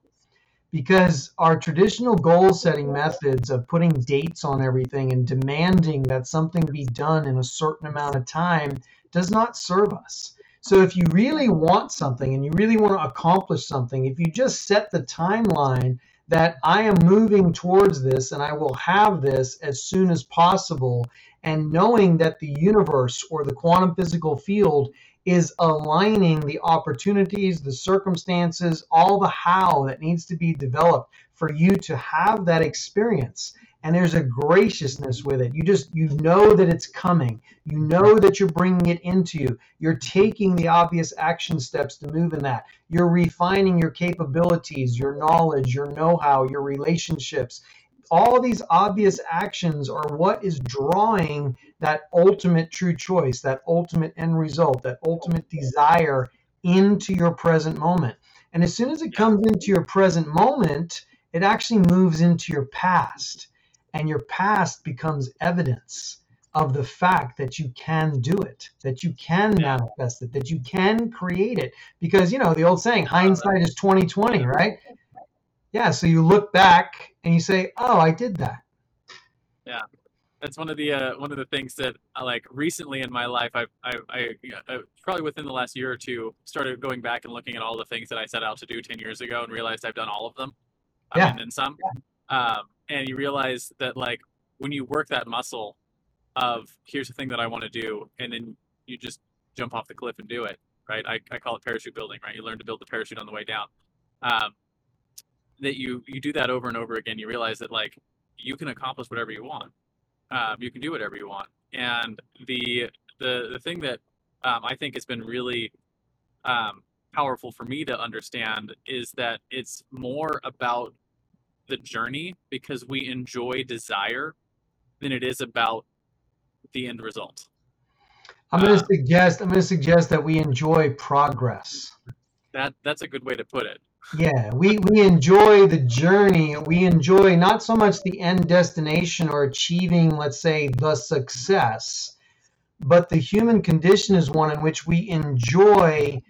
Speaker 1: because our traditional goal setting methods of putting dates on everything and demanding that something be done in a certain amount of time does not serve us. So if you really want something and you really want to accomplish something, if you just set the timeline that I am moving towards this and I will have this as soon as possible, and knowing that the universe or the quantum physical field is aligning the opportunities, the circumstances, all the how that needs to be developed for you to have that experience. And there's a graciousness with it. You just you know that it's coming. You know that you're bringing it into you. You're taking the obvious action steps to move in that. You're refining your capabilities, your knowledge, your know-how, your relationships. All these obvious actions are what is drawing that ultimate true choice, that ultimate end result, that ultimate desire into your present moment. And as soon as it comes into your present moment, it actually moves into your past. And your past becomes evidence of the fact that you can do it, that you can
Speaker 2: Yeah.
Speaker 1: manifest it, that you can create it. Because you know the old saying, hindsight is 2020, right? Yeah, so you look back and you say, "Oh, I did that."
Speaker 2: Yeah, that's one of the uh, one of the things that I like recently in my life. I I, I, I probably within the last year or two started going back and looking at all the things that I set out to do ten years ago and realized I've done all of them. I
Speaker 1: Yeah.
Speaker 2: mean, and some. Um, and you realize that like when you work that muscle of here's the thing that I want to do, and then you just jump off the cliff and do it. Right? I, I call it parachute building. Right? You learn to build the parachute on the way down. Um, that you you do that over and over again. You realize that like you can accomplish whatever you want um, you can do whatever you want. And the the the thing that um, I think has been really um, powerful for me to understand is that it's more about the journey because we enjoy desire than it is about the end result.
Speaker 1: I'm going
Speaker 2: Uh,
Speaker 1: to suggest I'm going to suggest that we enjoy progress.
Speaker 2: That that's a good way to put it.
Speaker 1: Yeah, we, we enjoy the journey. We enjoy not so much the end destination or achieving, let's say, the success, but the human condition is one in which we enjoy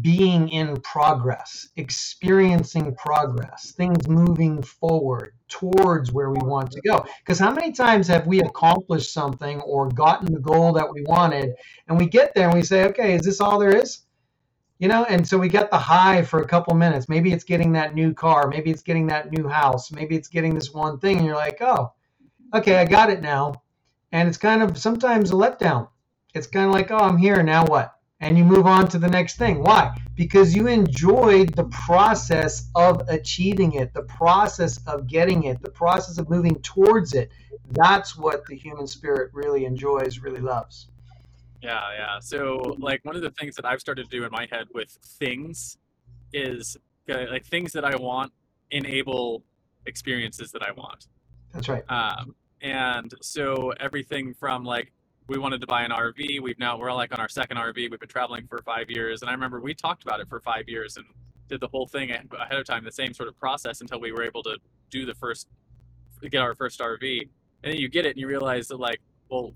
Speaker 1: being in progress, experiencing progress, things moving forward towards where we want to go. Because how many times have we accomplished something or gotten the goal that we wanted, and we get there and we say, okay, is this all there is? you know and so we get the high for a couple minutes maybe it's getting that new car maybe it's getting that new house maybe it's getting this one thing and you're like oh okay i got it now and it's kind of sometimes a letdown it's kind of like oh i'm here now what and you move on to the next thing. Why? Because you enjoyed the process of achieving it the process of getting it the process of moving towards it. That's what the human spirit really enjoys really loves.
Speaker 2: Yeah, yeah. So like one of the things that I've started to do in my head with things is uh, like things that I want enable experiences that I want.
Speaker 1: that's right.
Speaker 2: Um, and so everything from like we wanted to buy an RV, we've now we're like on our second RV. We've been traveling for five years, and I remember we talked about it for five years and did the whole thing ahead of time, the same sort of process until we were able to do the first get our first RV, and then you get it and you realize that like, well,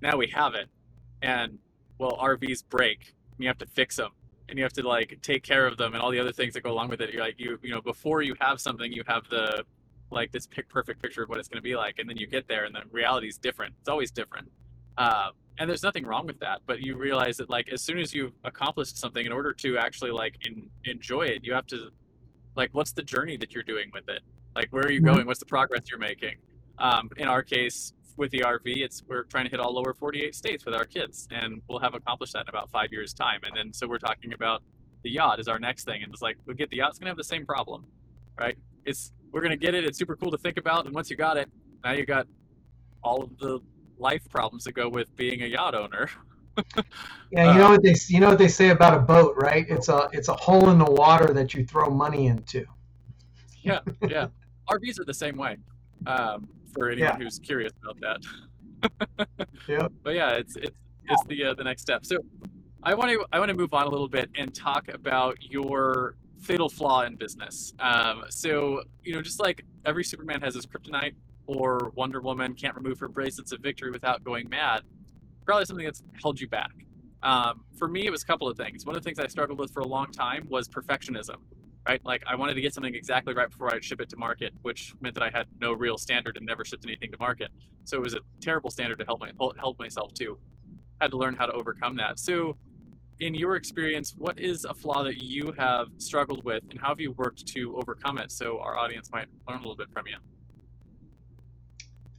Speaker 2: now we have it, and well, RVs break, and you have to fix them, and you have to like take care of them, and all the other things that go along with it. You're like you you know before you have something, you have the like this pic- perfect picture of what it's going to be like, and then you get there, and the reality is different. It's always different. Uh, and there's nothing wrong with that but you realize that like as soon as you've accomplished something in order to actually like in, enjoy it you have to like what's the journey that you're doing with it? Like where are you
Speaker 1: Mhm.
Speaker 2: going? What's the progress you're making? Um, in our case with the rv it's we're trying to hit all lower 48 states with our kids and we'll have accomplished that in about five years time and then so we're talking about the yacht is our next thing and it's like we get the yacht it's going to have the same problem right? It's we're going to get it it's super cool to think about and once you got it now you got all of the life problems that go with being a yacht owner [LAUGHS]
Speaker 1: Yeah, you know what they you know what they say about a boat, right? It's a it's a hole in the water that you throw money into.
Speaker 2: yeah [LAUGHS] yeah rvs are the same way um, for anyone
Speaker 1: Yeah.
Speaker 2: who's curious about that [LAUGHS]
Speaker 1: Yep.
Speaker 2: but yeah it's it's it's the uh, the next step so i want to i want to move on a little bit and talk about your fatal flaw in business um, so you know just like every superman has his kryptonite or wonder woman can't remove her bracelets of victory without going mad probably something that's held you back um, for me it was a couple of things one of the things i struggled with for a long time was perfectionism right like i wanted to get something exactly right before i'd ship it to market which meant that i had no real standard and never shipped anything to market so it was a terrible standard to help my help myself to. Had to learn how to overcome that. So, in your experience, what is a flaw that you have struggled with, and how have you worked to overcome it? So our audience might learn a little bit from you.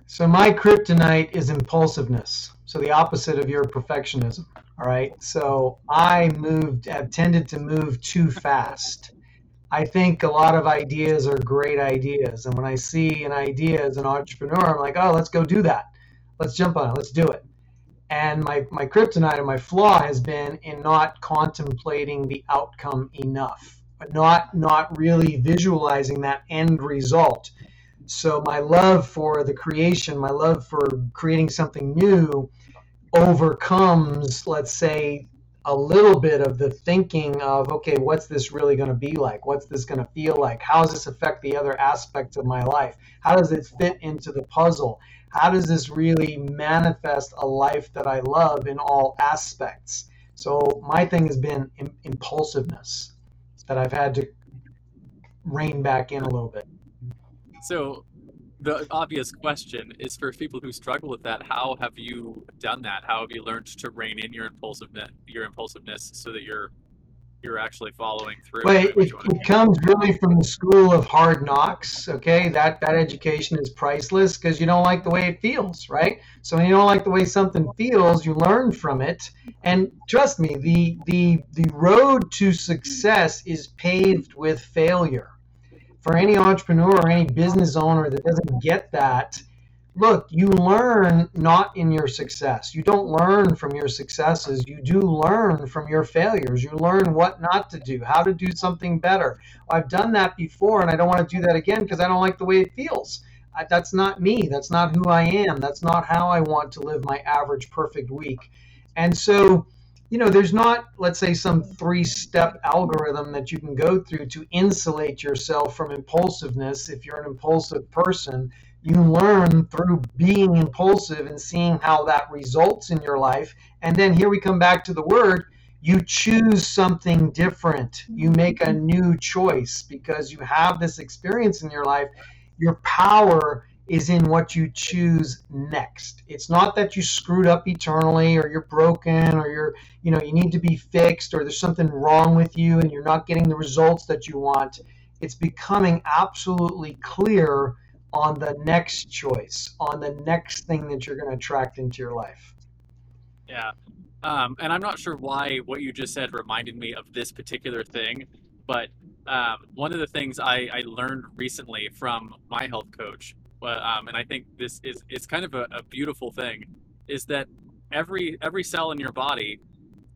Speaker 1: So my kryptonite is impulsiveness. So the opposite of your perfectionism. All right. So I moved, have tended to move too fast. I think a lot of ideas are great ideas. And when I see an idea as an entrepreneur, I'm like, oh, let's go do that. Let's jump on it. Let's do it. And my, my kryptonite and my flaw has been in not contemplating the outcome enough, but not not really visualizing that end result. So my love for the creation, my love for creating something new overcomes, let's say, a little bit of the thinking of, okay, what's this really going to be like? What's this going to feel like? How does this affect the other aspects of my life? How does it fit into the puzzle? How does this really manifest a life that I love in all aspects? So my thing has been impulsiveness that I've had to rein back in a little bit.
Speaker 2: So, the obvious question is for people who struggle with that: How have you done that? How have you learned to rein in your impulsiveness, your impulsiveness, so that you're you're actually following through?
Speaker 1: Well, it,
Speaker 2: what
Speaker 1: it,
Speaker 2: you wanna do?
Speaker 1: it comes really from the school of hard knocks. Okay, that that education is priceless because you don't like the way it feels, right? So when you don't like the way something feels, you learn from it. And trust me, the the the road to success is paved with failure. For any entrepreneur or any business owner that doesn't get that, look, you learn not in your success. You don't learn from your successes. You do learn from your failures. You learn what not to do, how to do something better. I've done that before and I don't want to do that again because I don't like the way it feels. I, that's not me. That's not who I am. That's not how I want to live my average perfect week. And so, you know, there's not, let's say, some three step algorithm that you can go through to insulate yourself from impulsiveness if you're an impulsive person you learn through being impulsive and seeing how that results in your life. And then here we come back to the word you choose something different. You make a mm-hmm. new choice because you have this experience in your life. Your power is in what you choose next. It's not that you screwed up eternally or you're broken or you're, you know, you need to be fixed or there's something wrong with you and you're not getting the results that you want. It's becoming absolutely clear on the next choice, on the next thing that you're going to attract into your life.
Speaker 2: Yeah. Um, and I'm not sure why what you just said reminded me of this particular thing, but um, one of the things I, I learned recently from my health coach, uh, um, and I think this is it's kind of a, a beautiful thing, is that every every cell in your body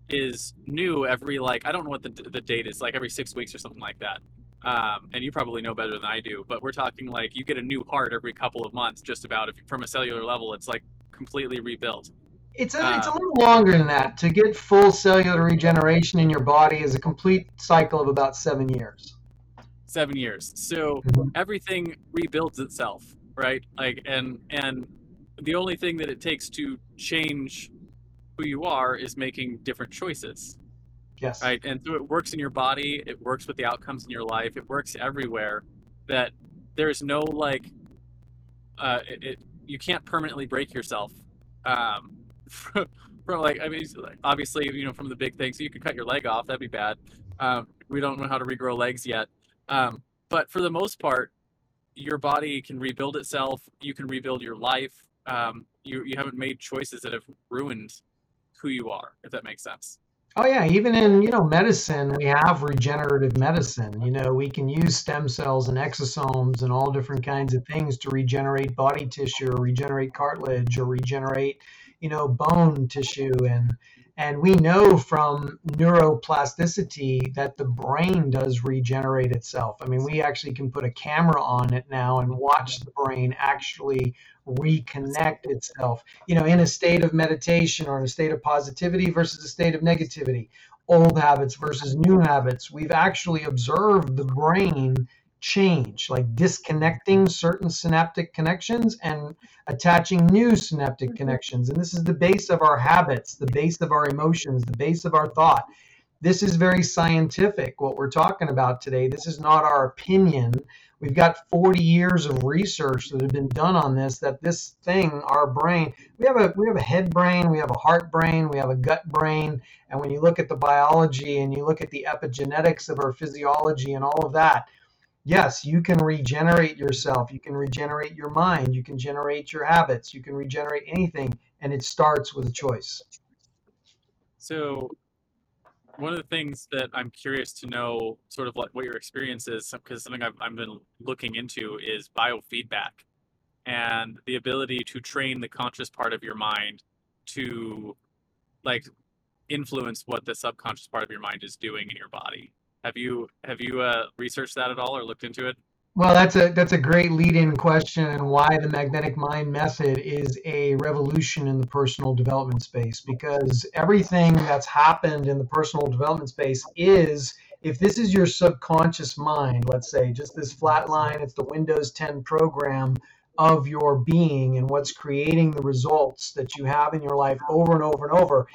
Speaker 2: is new every like I don't know what the, the date is like every six weeks or something like that. Um, and you probably know better than I do, but we're talking like you get a new heart every couple of months, just about. If from a cellular level, it's like completely rebuilt.
Speaker 1: It's a, it's a
Speaker 2: Uh,
Speaker 1: little longer than that. To get full cellular regeneration in your body is a complete cycle of about seven years.
Speaker 2: seven years. So
Speaker 1: Mhm.
Speaker 2: everything rebuilds itself, right? Like, and and the only thing that it takes to change who you are is making different choices,
Speaker 1: Yes.
Speaker 2: right? And so it works in your body, it works with the outcomes in your life, it works everywhere. That there's no like, uh, it, it you can't permanently break yourself. Um, [LAUGHS] from, from like I mean, obviously you know from the big things, you could cut your leg off. That'd be bad. Um, we don't know how to regrow legs yet. Um, but for the most part, your body can rebuild itself. You can rebuild your life. Um, you you haven't made choices that have ruined who you are, if that makes sense.
Speaker 1: Oh yeah, even in you know medicine, we have regenerative medicine. You know, we can use stem cells and exosomes and all different kinds of things to regenerate body tissue or regenerate cartilage or regenerate, you know, bone tissue and and we know from neuroplasticity that the brain does regenerate itself. I mean, we actually can put a camera on it now and watch the brain actually reconnect itself, you know, in a state of meditation or in a state of positivity versus a state of negativity, old habits versus new habits. We've actually observed the brain change, like disconnecting certain synaptic connections and attaching new synaptic mm-hmm. connections. And this is the base of our habits, the base of our emotions, the base of our thought. This is very scientific, what we're talking about today. This is not our opinion. We've got 40 years of research that have been done on this. That this thing, our brain, we have a we have a head brain, we have a heart brain, we have a gut brain, and when you look at the biology and you look at the epigenetics of our physiology and all of that, yes, you can regenerate yourself. You can regenerate your mind. You can generate your habits. You can regenerate anything, and it starts with a choice.
Speaker 2: So, one of the things that I'm curious to know, sort of like what your experience is, because something I've, I've been looking into is biofeedback and the ability to train the conscious part of your mind to like influence what the subconscious part of your mind is doing in your body. Have you have you uh, researched that at all or looked into it?
Speaker 1: Well, that's a that's a great lead-in question, and why the magnetic mind method is a revolution in the personal development space. Because everything that's happened in the personal development space is, if this is your subconscious mind, let's say, just this flat line, it's the Windows 10 program of your being and what's creating the results that you have in your life over and over and over.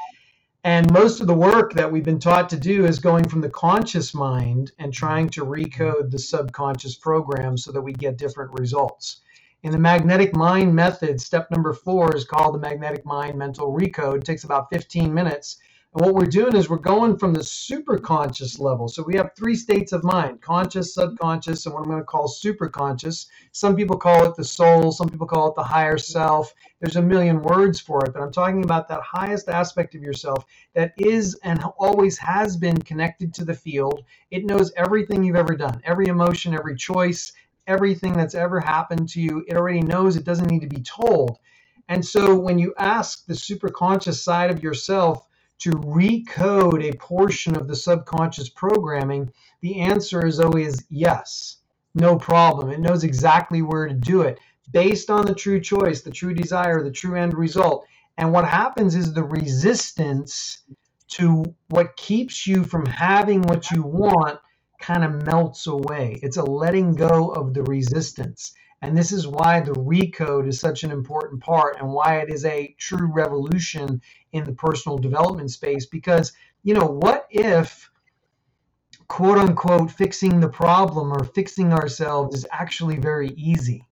Speaker 1: And most of the work that we've been taught to do is going from the conscious mind and trying to recode the subconscious program so that we get different results. In the magnetic mind method, step number four is called the magnetic mind mental recode. It takes about 15 minutes. And what we're doing is we're going from the superconscious level. So we have three states of mind conscious, subconscious, and what I'm going to call superconscious. Some people call it the soul, some people call it the higher self. There's a million words for it, but I'm talking about that highest aspect of yourself that is and always has been connected to the field. It knows everything you've ever done, every emotion, every choice, everything that's ever happened to you. It already knows, it doesn't need to be told. And so when you ask the superconscious side of yourself, to recode a portion of the subconscious programming, the answer is always yes. No problem. It knows exactly where to do it based on the true choice, the true desire, the true end result. And what happens is the resistance to what keeps you from having what you want kind of melts away. It's a letting go of the resistance. And this is why the recode is such an important part and why it is a true revolution in the personal development space. Because, you know, what if, quote unquote, fixing the problem or fixing ourselves is actually very easy?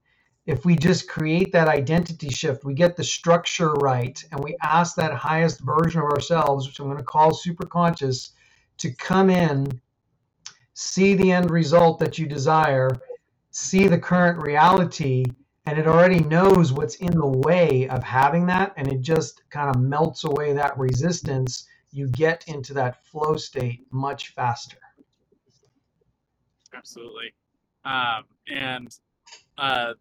Speaker 1: If we just create that identity shift, we get the structure right, and we ask that highest version of ourselves, which I'm going to call superconscious, to come in, see the end result that you desire, see the current reality and it already knows what's in the way of having that and it just kind of melts away that resistance you get into that flow state much faster
Speaker 2: absolutely um, and uh,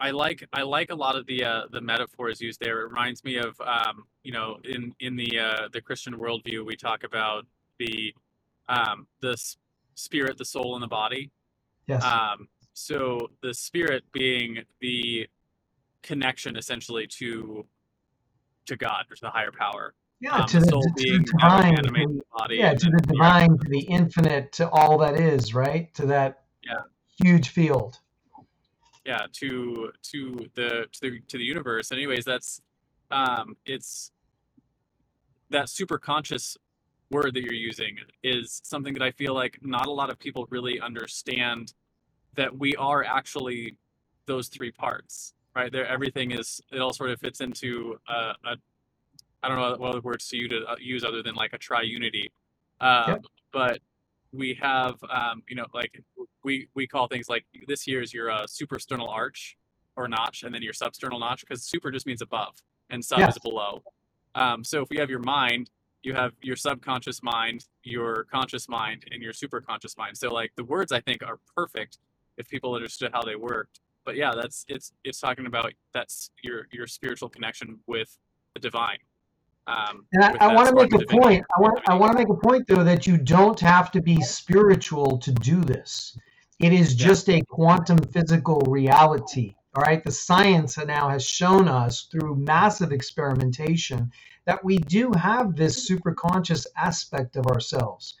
Speaker 2: I like I like a lot of the uh, the metaphors used there. It reminds me of um, you know in in the uh, the Christian worldview we talk about the um, the spirit, the soul, and the body.
Speaker 1: Yes.
Speaker 2: Um, so the spirit being the connection essentially to to God or to the higher power.
Speaker 1: Yeah,
Speaker 2: Um,
Speaker 1: to
Speaker 2: the soul
Speaker 1: to
Speaker 2: being
Speaker 1: the divine. to-
Speaker 2: the body.
Speaker 1: yeah, to the divine, to the infinite, to all that is, right? To that
Speaker 2: Yeah.
Speaker 1: huge field.
Speaker 2: yeah to to the to the to the universe anyways that's um it's that super conscious word that you're using is something that I feel like not a lot of people really understand that we are actually those three parts, right? There, everything is it all sort of fits into a, a I don't know what other words to you to uh, use other than like a triunity, um,
Speaker 1: Yep.
Speaker 2: but we have um, you know like we we call things like this here is your uh, suprasternal arch or notch, and then your substernal notch because super just means above and sub
Speaker 1: Yes.
Speaker 2: is below. Um, so if we have your mind, you have your subconscious mind, your conscious mind, and your superconscious mind. So like the words I think are perfect if people understood how they worked. But yeah, that's it's it's talking about that's your your spiritual connection with the divine. Um,
Speaker 1: And I, I want to make a
Speaker 2: divinity.
Speaker 1: point. I want I want to make a point though that you don't have to be spiritual to do this. It is just a quantum physical reality. All right. The science now has shown us through massive experimentation that we do have this superconscious aspect of ourselves.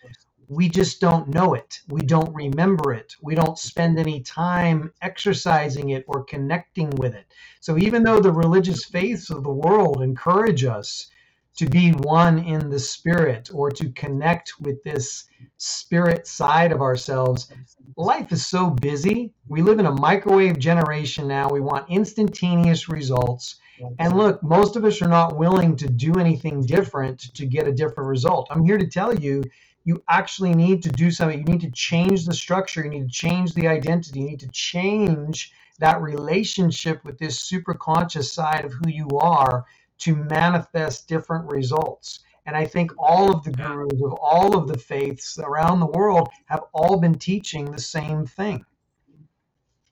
Speaker 1: We just don't know it. We don't remember it. We don't spend any time exercising it or connecting with it. So even though the religious faiths of the world encourage us to be one in the spirit or to connect with this spirit side of ourselves. Life is so busy. We live in a microwave generation now. We want instantaneous results. And look, most of us are not willing to do anything different to get a different result. I'm here to tell you, you actually need to do something. You need to change the structure. You need to change the identity. You need to change that relationship with this super conscious side of who you are to manifest different results. And I think all of the gurus of all of the faiths around the world have all been teaching the same thing.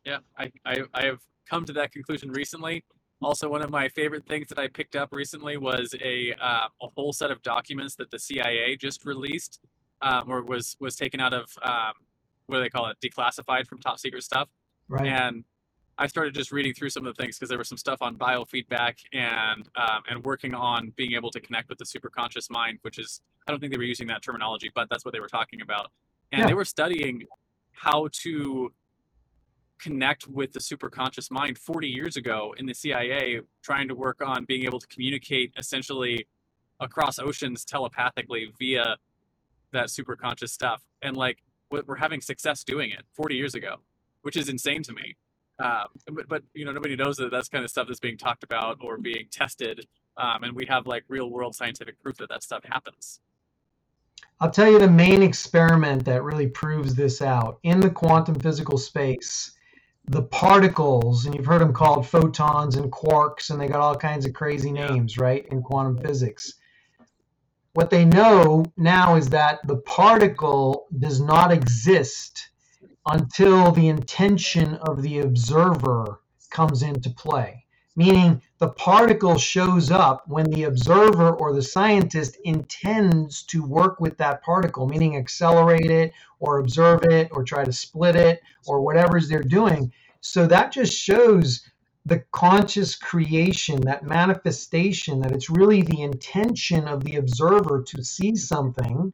Speaker 2: Yeah, I, I, I have come to that conclusion recently. Also, one of my favorite things that I picked up recently was a uh, a whole set of documents that the CIA just released, um, or was was taken out of um, what do they call it, declassified from top secret stuff.
Speaker 1: Right.
Speaker 2: And I started just reading through some of the things because there was some stuff on biofeedback and um, and working on being able to connect with the superconscious mind, which is I don't think they were using that terminology, but that's what they were talking about. And
Speaker 1: Yeah.
Speaker 2: they were studying how to connect with the superconscious mind 40 years ago in the CIA, trying to work on being able to communicate essentially across oceans telepathically via that superconscious stuff. And like we're we're having success doing it 40 years ago, which is insane to me. Um, but, but you know nobody knows that that's kind of stuff that's being talked about or being tested, um, and we have like real world scientific proof that that stuff happens.
Speaker 1: I'll tell you the main experiment that really proves this out in the quantum physical space. The particles, and you've heard them called photons and quarks, and they got all kinds of crazy names, right, in quantum physics. What they know now is that the particle does not exist until the intention of the observer comes into play. Meaning, the particle shows up when the observer or the scientist intends to work with that particle, meaning accelerate it or observe it or try to split it or whatever they're doing. So that just shows the conscious creation, that manifestation, that it's really the intention of the observer to see something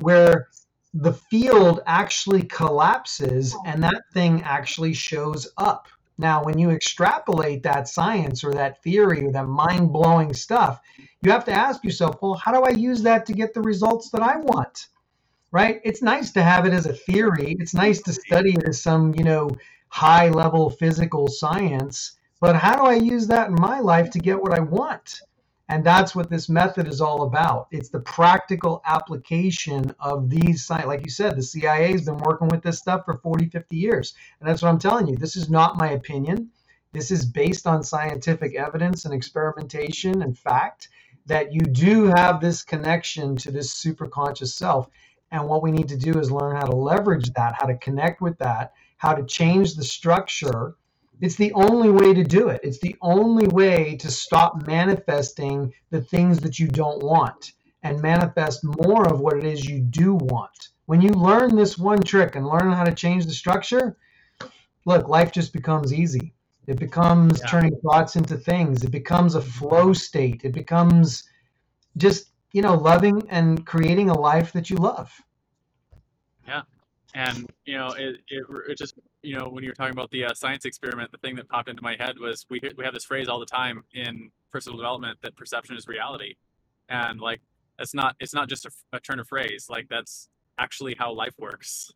Speaker 1: where the field actually collapses and that thing actually shows up. Now, when you extrapolate that science or that theory or that mind blowing stuff, you have to ask yourself, well, how do I use that to get the results that I want? Right? It's nice to have it as a theory. It's nice to study it as some, you know, high level physical science. But how do I use that in my life to get what I want? And that's what this method is all about. It's the practical application of these science. Like you said, the CIA has been working with this stuff for 40, 50 years. And that's what I'm telling you. This is not my opinion. This is based on scientific evidence and experimentation and fact that you do have this connection to this superconscious self. And what we need to do is learn how to leverage that, how to connect with that, how to change the structure it's the only way to do it. It's the only way to stop manifesting the things that you don't want and manifest more of what it is you do want. When you learn this one trick and learn how to change the structure, look, life just becomes easy. It becomes
Speaker 2: Yeah.
Speaker 1: turning thoughts into things. It becomes a flow state. It becomes just, you know, loving and creating a life that you love. Yeah.
Speaker 2: And you know, it, it, it just you know when you were talking about the uh, science experiment, the thing that popped into my head was we we have this phrase all the time in personal development that perception is reality, and like That's not it's not just a, a turn of phrase. Like that's actually how life works.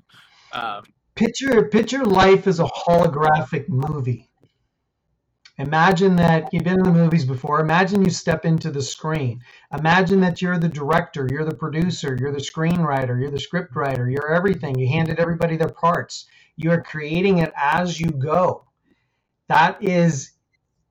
Speaker 2: [LAUGHS] um,
Speaker 1: picture picture life as a holographic movie. Imagine that you've been in the movies before. Imagine you step into the screen. Imagine that you're the director, you're the producer, you're the screenwriter, you're the script writer, you're everything. You handed everybody their parts. You are creating it as you go. That is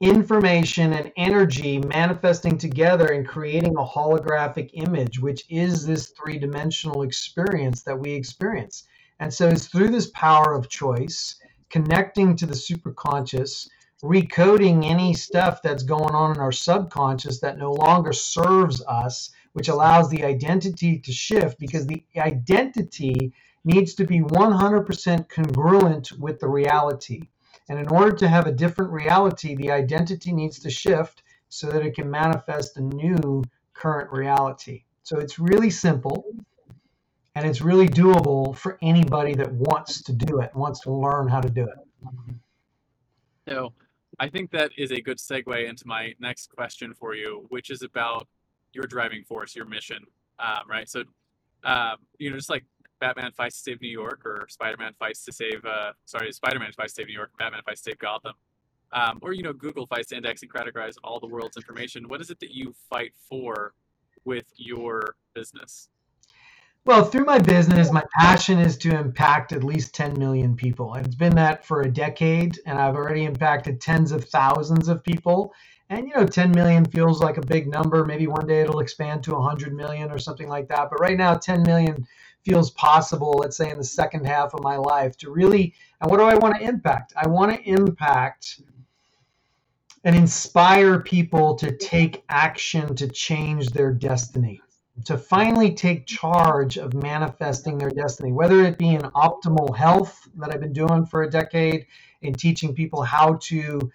Speaker 1: information and energy manifesting together and creating a holographic image, which is this three dimensional experience that we experience. And so it's through this power of choice, connecting to the superconscious, recoding any stuff that's going on in our subconscious that no longer serves us, which allows the identity to shift because the identity needs to be 100% congruent with the reality. And in order to have a different reality, the identity needs to shift so that it can manifest a new current reality. So it's really simple and it's really doable for anybody that wants to do it, wants to learn how to do it.
Speaker 2: So I think that is a good segue into my next question for you, which is about your driving force, your mission, um, right? So, um, you know, just like Batman fights to save New York, or Spider-Man fights to save, uh, sorry, Spider-Man fights to save New York, Batman fights to save Gotham, um, or you know, Google fights to index and categorize all the world's information. What is it that you fight for with your business?
Speaker 1: Well, through my business, my passion is to impact at least 10 million people. And it's been that for a decade, and I've already impacted tens of thousands of people. And, you know, 10 million feels like a big number. Maybe one day it'll expand to 100 million or something like that. But right now, 10 million feels possible, let's say in the second half of my life, to really. And what do I want to impact? I want to impact and inspire people to take action to change their destiny to finally take charge of manifesting their destiny, whether it be in optimal health that I've been doing for a decade, in teaching people how to,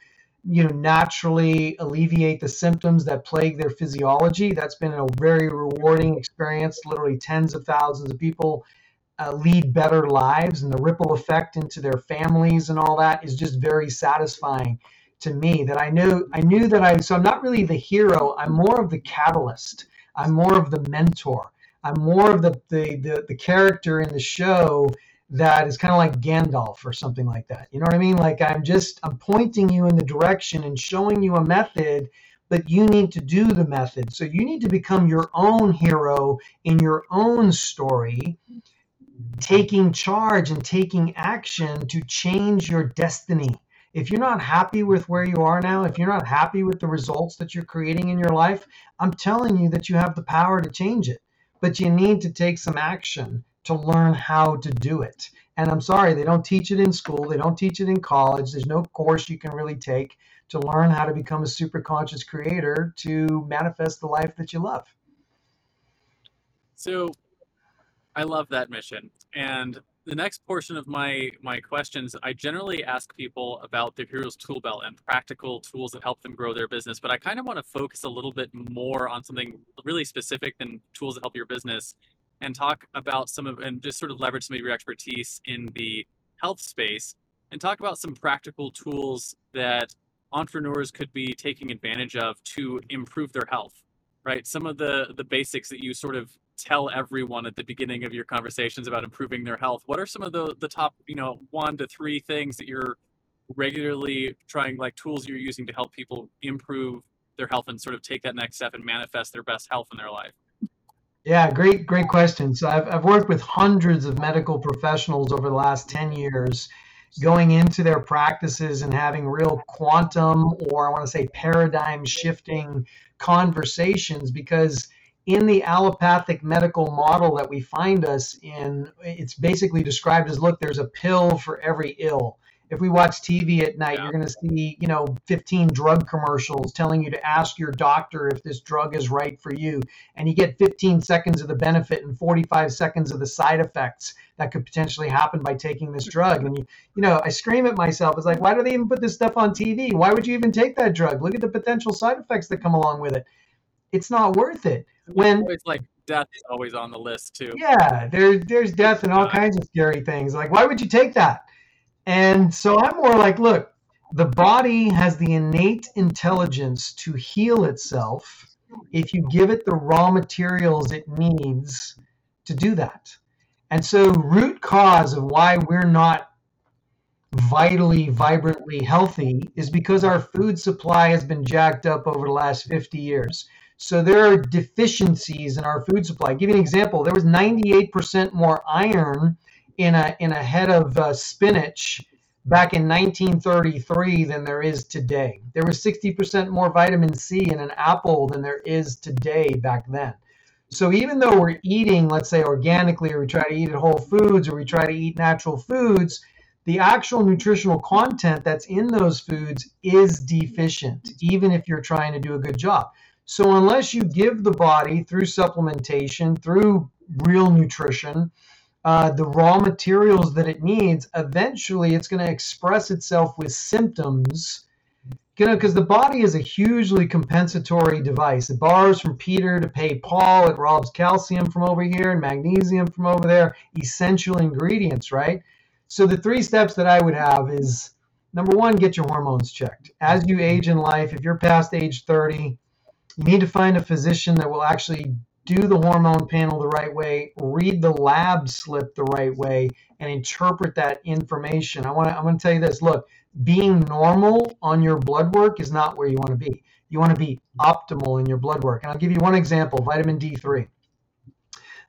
Speaker 1: you know, naturally alleviate the symptoms that plague their physiology. That's been a very rewarding experience. Literally, tens of thousands of people uh, lead better lives, and the ripple effect into their families and all that is just very satisfying to me. That I knew, I knew that I. So I'm not really the hero. I'm more of the catalyst I'm more of the mentor. I'm more of the the the, the character in the show that is kind of like Gandalf or something like that. You know what I mean? Like I'm just I'm pointing you in the direction and showing you a method, but you need to do the method. So you need to become your own hero in your own story, taking charge and taking action to change your destiny if you're not happy with where you are now, if you're not happy with the results that you're creating in your life, I'm telling you that you have the power to change it. But you need to take some action to learn how to do it. And I'm sorry, they don't teach it in school, they don't teach it in college. There's no course you can really take to learn how to become a super conscious creator to manifest the life that you love.
Speaker 2: So I love that mission. And the next portion of my my questions, I generally ask people about their hero's tool belt and practical tools that help them grow their business. But I kind of want to focus a little bit more on something really specific than tools that help your business, and talk about some of and just sort of leverage some of your expertise in the health space, and talk about some practical tools that entrepreneurs could be taking advantage of to improve their health. Right, some of the the basics that you sort of tell everyone at the beginning of your conversations about improving their health what are some of the the top you know one to three things that you're regularly trying like tools you're using to help people improve their health and sort of take that next step and manifest their best health in their life
Speaker 1: yeah great great question so i've, I've worked with hundreds of medical professionals over the last 10 years going into their practices and having real quantum or i want to say paradigm shifting conversations because in the allopathic medical model that we find us in, it's basically described as look, there's a pill for every ill. If we watch TV at night, yeah. you're going to see, you know, 15 drug commercials telling you to ask your doctor if this drug is right for you. And you get 15 seconds of the benefit and 45 seconds of the side effects that could potentially happen by taking this drug. And, you, you know, I scream at myself. It's like, why do they even put this stuff on TV? Why would you even take that drug? Look at the potential side effects that come along with it. It's not worth it when
Speaker 2: it's like death is always on the list too.
Speaker 1: Yeah, there's there's death and all kinds of scary things. Like, why would you take that? And so I'm more like, look, the body has the innate intelligence to heal itself if you give it the raw materials it needs to do that. And so, root cause of why we're not vitally, vibrantly healthy is because our food supply has been jacked up over the last 50 years. So there are deficiencies in our food supply. I'll give you an example. There was 98% more iron in a in a head of uh, spinach back in 1933 than there is today. There was 60% more vitamin C in an apple than there is today back then. So even though we're eating, let's say organically, or we try to eat at Whole Foods, or we try to eat natural foods, the actual nutritional content that's in those foods is deficient, even if you're trying to do a good job. So, unless you give the body through supplementation, through real nutrition, uh, the raw materials that it needs, eventually it's going to express itself with symptoms. You know, because the body is a hugely compensatory device. It borrows from Peter to pay Paul. It robs calcium from over here and magnesium from over there. Essential ingredients, right? So the three steps that I would have is number one, get your hormones checked. As you age in life, if you're past age 30, you need to find a physician that will actually do the hormone panel the right way, read the lab slip the right way, and interpret that information. I want to I want to tell you this. Look, being normal on your blood work is not where you want to be. You want to be optimal in your blood work. And I'll give you one example, vitamin D3.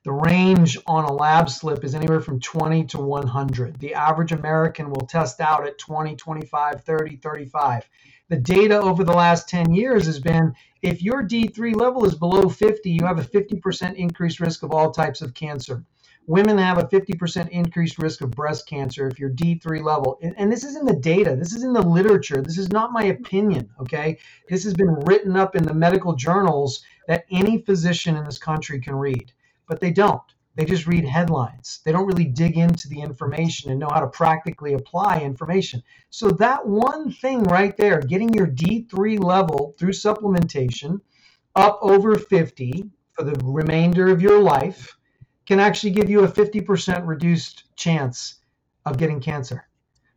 Speaker 1: The range on a lab slip is anywhere from 20 to 100. The average American will test out at 20, 25, 30, 35. The data over the last 10 years has been if your D3 level is below 50, you have a 50% increased risk of all types of cancer. Women have a 50% increased risk of breast cancer if you're D3 level. And this is in the data, this is in the literature, this is not my opinion, okay? This has been written up in the medical journals that any physician in this country can read but they don't. They just read headlines. They don't really dig into the information and know how to practically apply information. So, that one thing right there, getting your D3 level through supplementation up over 50 for the remainder of your life, can actually give you a 50% reduced chance of getting cancer.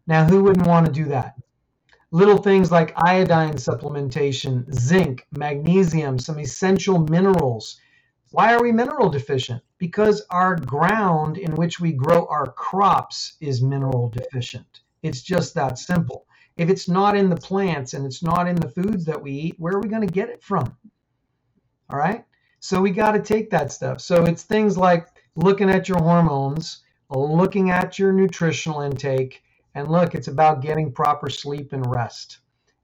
Speaker 1: Now, who wouldn't want to do that? Little things like iodine supplementation, zinc, magnesium, some essential minerals why are we mineral deficient? Because our ground in which we grow our crops is mineral deficient. It's just that simple. If it's not in the plants and it's not in the foods that we eat, where are we going to get it from? All right? So we got to take that stuff. So it's things like looking at your hormones, looking at your nutritional intake, and look, it's about getting proper sleep and rest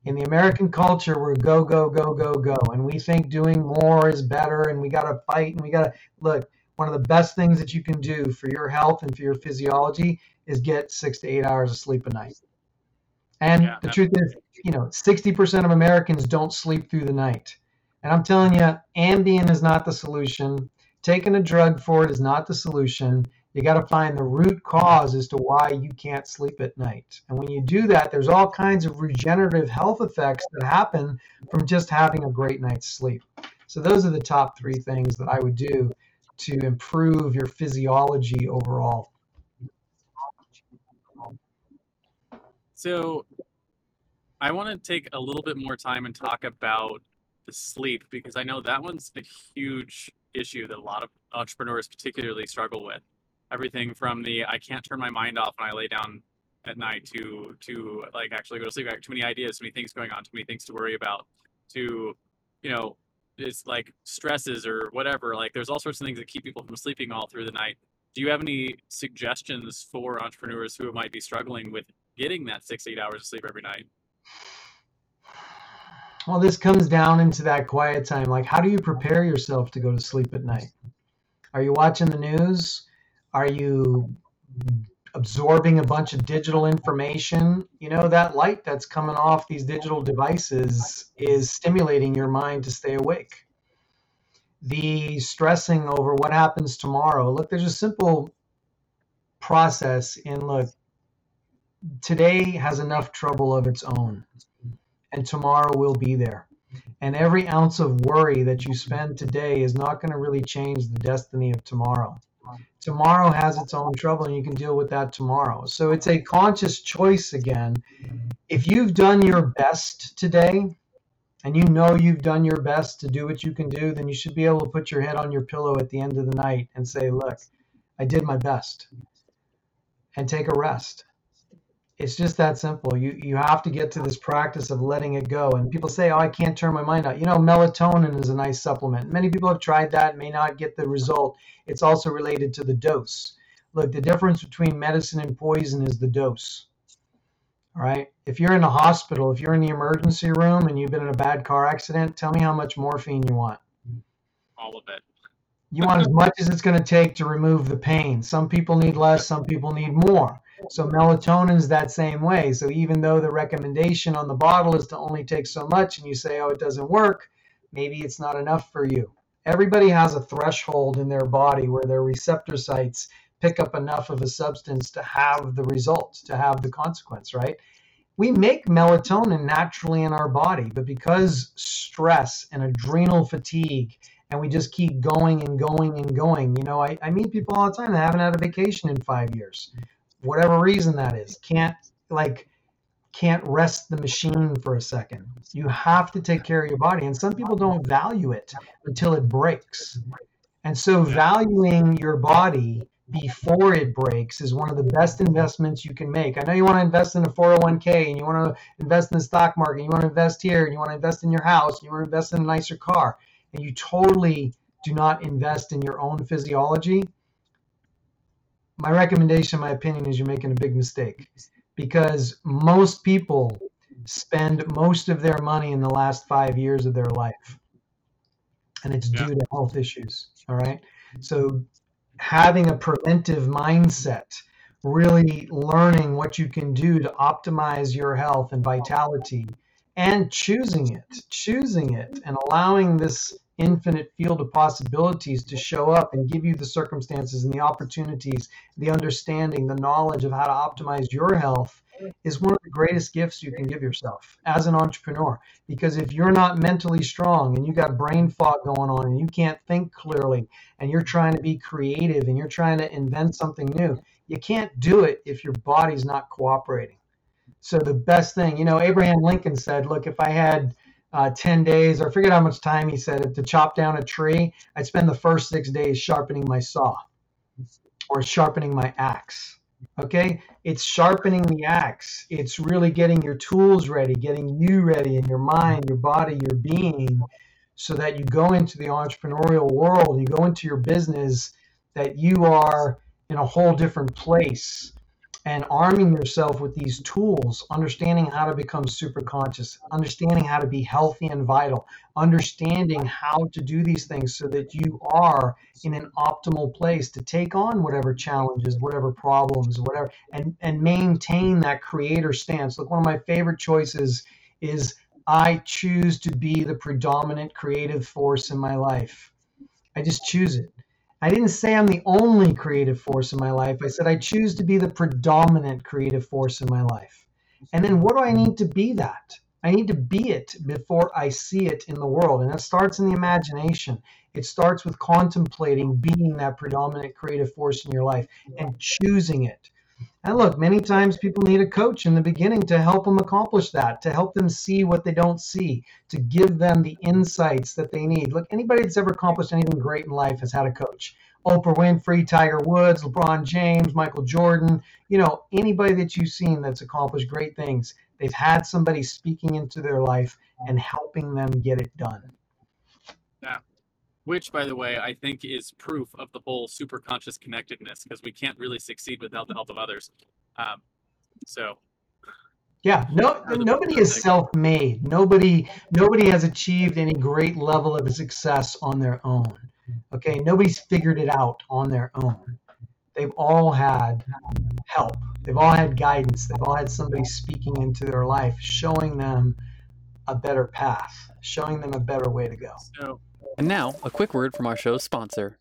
Speaker 1: in the American culture, we're go, go, go, go, go. And we think doing more is better and we got to fight and we got to look. One of the best things that you can do for your health and for your physiology is get six to eight hours of sleep a night. And yeah, the truth is, you know, 60% of Americans don't sleep through the night. And I'm telling you, Ambien is not the solution. Taking a drug for it is not the solution. You got to find the root cause as to why you can't sleep at night. And when you do that, there's all kinds of regenerative health effects that happen from just having a great night's sleep. So, those are the top three things that I would do to improve your physiology overall.
Speaker 2: So, I want to take a little bit more time and talk about the sleep because I know that one's a huge issue that a lot of entrepreneurs particularly struggle with everything from the I can't turn my mind off when I lay down at night to to like actually go to sleep. I have too many ideas, too many things going on, too many things to worry about. To you know, it's like stresses or whatever. Like there's all sorts of things that keep people from sleeping all through the night. Do you have any suggestions for entrepreneurs who might be struggling with getting that six eight hours of sleep every night?
Speaker 1: Well, this comes down into that quiet time. Like, how do you prepare yourself to go to sleep at night? Are you watching the news? Are you absorbing a bunch of digital information? You know, that light that's coming off these digital devices is stimulating your mind to stay awake. The stressing over what happens tomorrow. Look, there's a simple process in look, today has enough trouble of its own, and tomorrow will be there. And every ounce of worry that you spend today is not going to really change the destiny of tomorrow. Tomorrow has its own trouble, and you can deal with that tomorrow. So it's a conscious choice again. If you've done your best today, and you know you've done your best to do what you can do, then you should be able to put your head on your pillow at the end of the night and say, Look, I did my best and take a rest. It's just that simple. You you have to get to this practice of letting it go. And people say, "Oh, I can't turn my mind out." You know, melatonin is a nice supplement. Many people have tried that, may not get the result. It's also related to the dose. Look, the difference between medicine and poison is the dose. All right. If you're in a hospital, if you're in the emergency room and you've been in a bad car accident, tell me how much morphine you want.
Speaker 2: All of it.
Speaker 1: You want as much as it's going to take to remove the pain. Some people need less, some people need more. So melatonin is that same way. So even though the recommendation on the bottle is to only take so much and you say, oh, it doesn't work, maybe it's not enough for you. Everybody has a threshold in their body where their receptor sites pick up enough of a substance to have the results, to have the consequence, right? We make melatonin naturally in our body, but because stress and adrenal fatigue, and we just keep going and going and going, you know, I, I meet people all the time that haven't had a vacation in five years whatever reason that is can't like can't rest the machine for a second. You have to take care of your body and some people don't value it until it breaks. And so valuing your body before it breaks is one of the best investments you can make. I know you want to invest in a 401k and you want to invest in the stock market, you want to invest here, and you want to invest in your house, you want to invest in a nicer car, and you totally do not invest in your own physiology, my recommendation, my opinion, is you're making a big mistake because most people spend most of their money in the last five years of their life, and it's yeah. due to health issues. All right, so having a preventive mindset, really learning what you can do to optimize your health and vitality, and choosing it, choosing it, and allowing this infinite field of possibilities to show up and give you the circumstances and the opportunities, the understanding, the knowledge of how to optimize your health is one of the greatest gifts you can give yourself as an entrepreneur. Because if you're not mentally strong and you got brain fog going on and you can't think clearly and you're trying to be creative and you're trying to invent something new, you can't do it if your body's not cooperating. So the best thing, you know, Abraham Lincoln said, look, if I had uh, 10 days, or I forget how much time he said, it, to chop down a tree, I'd spend the first six days sharpening my saw or sharpening my axe. Okay, it's sharpening the axe. It's really getting your tools ready, getting you ready in your mind, your body, your being, so that you go into the entrepreneurial world, you go into your business, that you are in a whole different place and arming yourself with these tools, understanding how to become super conscious, understanding how to be healthy and vital, understanding how to do these things so that you are in an optimal place to take on whatever challenges, whatever problems, whatever, and, and maintain that creator stance. Look, one of my favorite choices is I choose to be the predominant creative force in my life. I just choose it. I didn't say I'm the only creative force in my life. I said I choose to be the predominant creative force in my life. And then what do I need to be that? I need to be it before I see it in the world. And it starts in the imagination. It starts with contemplating being that predominant creative force in your life and choosing it. And look, many times people need a coach in the beginning to help them accomplish that, to help them see what they don't see, to give them the insights that they need. Look, anybody that's ever accomplished anything great in life has had a coach. Oprah Winfrey, Tiger Woods, LeBron James, Michael Jordan, you know, anybody that you've seen that's accomplished great things, they've had somebody speaking into their life and helping them get it done.
Speaker 2: Which by the way i think is proof of the whole super conscious connectedness because we can't really succeed without the help of others. Um, so.
Speaker 1: Yeah no nobody is self-made. Nobody nobody has achieved any great level of success on their own. Okay nobody's figured it out on their own. They've all had help. They've all had guidance. They've all had somebody speaking into their life showing them a better path showing them a better way to go.
Speaker 2: So
Speaker 3: and now, a quick word from our show's sponsor.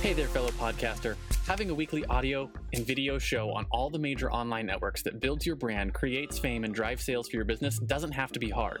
Speaker 3: Hey there, fellow podcaster. Having a weekly audio and video show on all the major online networks that builds your brand, creates fame, and drives sales for your business doesn't have to be hard.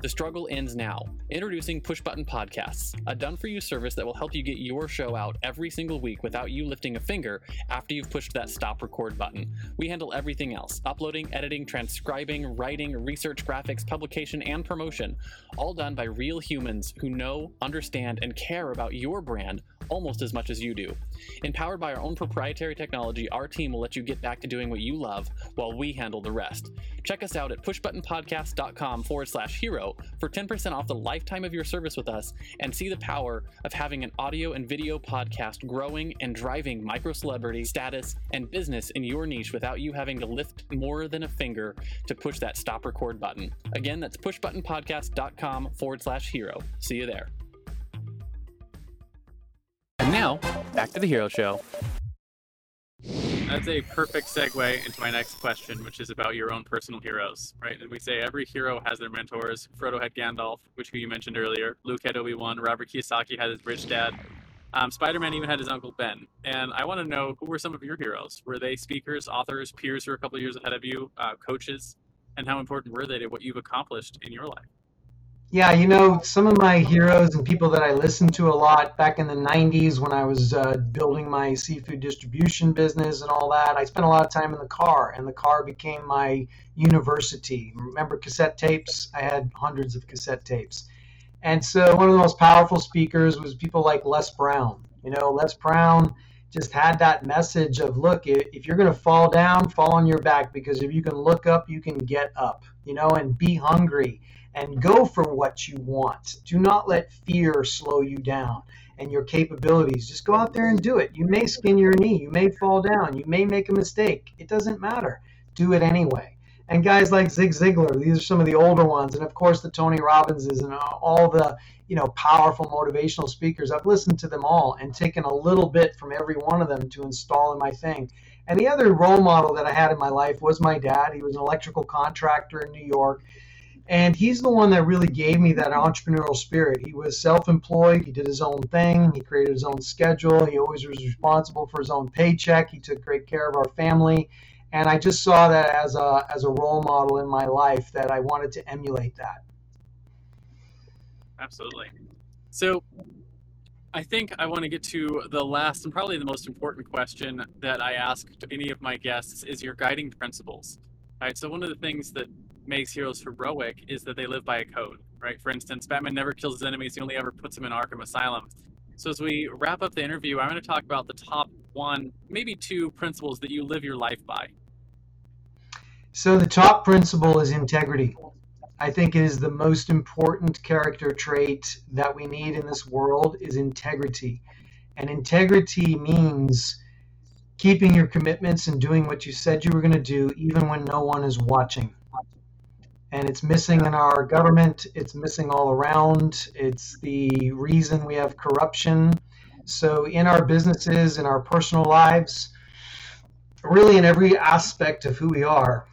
Speaker 3: The struggle ends now. Introducing Push Button Podcasts, a done for you service that will help you get your show out every single week without you lifting a finger after you've pushed that stop record button. We handle everything else uploading, editing, transcribing, writing, research, graphics, publication, and promotion, all done by real humans who know, understand, and care about your brand almost as much as you do. Empowered by our own proprietary technology, our team will let you get back to doing what you love while we handle the rest. Check us out at pushbuttonpodcast.com forward slash hero for 10% off the lifetime of your service with us and see the power of having an audio and video podcast growing and driving micro celebrity status and business in your niche without you having to lift more than a finger to push that stop record button. Again, that's pushbuttonpodcast.com forward slash hero. See you there. And now, back to the hero show.
Speaker 2: That's a perfect segue into my next question, which is about your own personal heroes, right? And we say every hero has their mentors. Frodo had Gandalf, which you mentioned earlier. Luke had Obi Wan. Robert Kiyosaki had his rich dad. Um, Spider Man even had his uncle Ben. And I want to know who were some of your heroes? Were they speakers, authors, peers who were a couple years ahead of you, uh, coaches? And how important were they to what you've accomplished in your life?
Speaker 1: Yeah, you know, some of my heroes and people that I listened to a lot back in the 90s when I was uh, building my seafood distribution business and all that, I spent a lot of time in the car, and the car became my university. Remember cassette tapes? I had hundreds of cassette tapes. And so one of the most powerful speakers was people like Les Brown. You know, Les Brown just had that message of look, if you're going to fall down, fall on your back because if you can look up, you can get up, you know, and be hungry and go for what you want. Do not let fear slow you down and your capabilities. Just go out there and do it. You may skin your knee, you may fall down, you may make a mistake. It doesn't matter. Do it anyway. And guys like Zig Ziglar, these are some of the older ones, and of course the Tony Robbinses and all the you know powerful motivational speakers. I've listened to them all and taken a little bit from every one of them to install in my thing. And the other role model that I had in my life was my dad. He was an electrical contractor in New York and he's the one that really gave me that entrepreneurial spirit. He was self employed, he did his own thing, he created his own schedule, he always was responsible for his own paycheck, he took great care of our family. And I just saw that as a, as a role model in my life that I wanted to emulate that.
Speaker 2: Absolutely. So I think I want to get to the last and probably the most important question that I ask to any of my guests is your guiding principles. All right. So one of the things that makes heroes heroic is that they live by a code, right? For instance, Batman never kills his enemies; he only ever puts them in Arkham Asylum. So as we wrap up the interview, I'm going to talk about the top one, maybe two principles that you live your life by.
Speaker 1: So the top principle is integrity. I think it is the most important character trait that we need in this world is integrity. And integrity means keeping your commitments and doing what you said you were going to do even when no one is watching and it's missing in our government. It's missing all around. It's the reason we have corruption. So, in our businesses, in our personal lives, really in every aspect of who we are,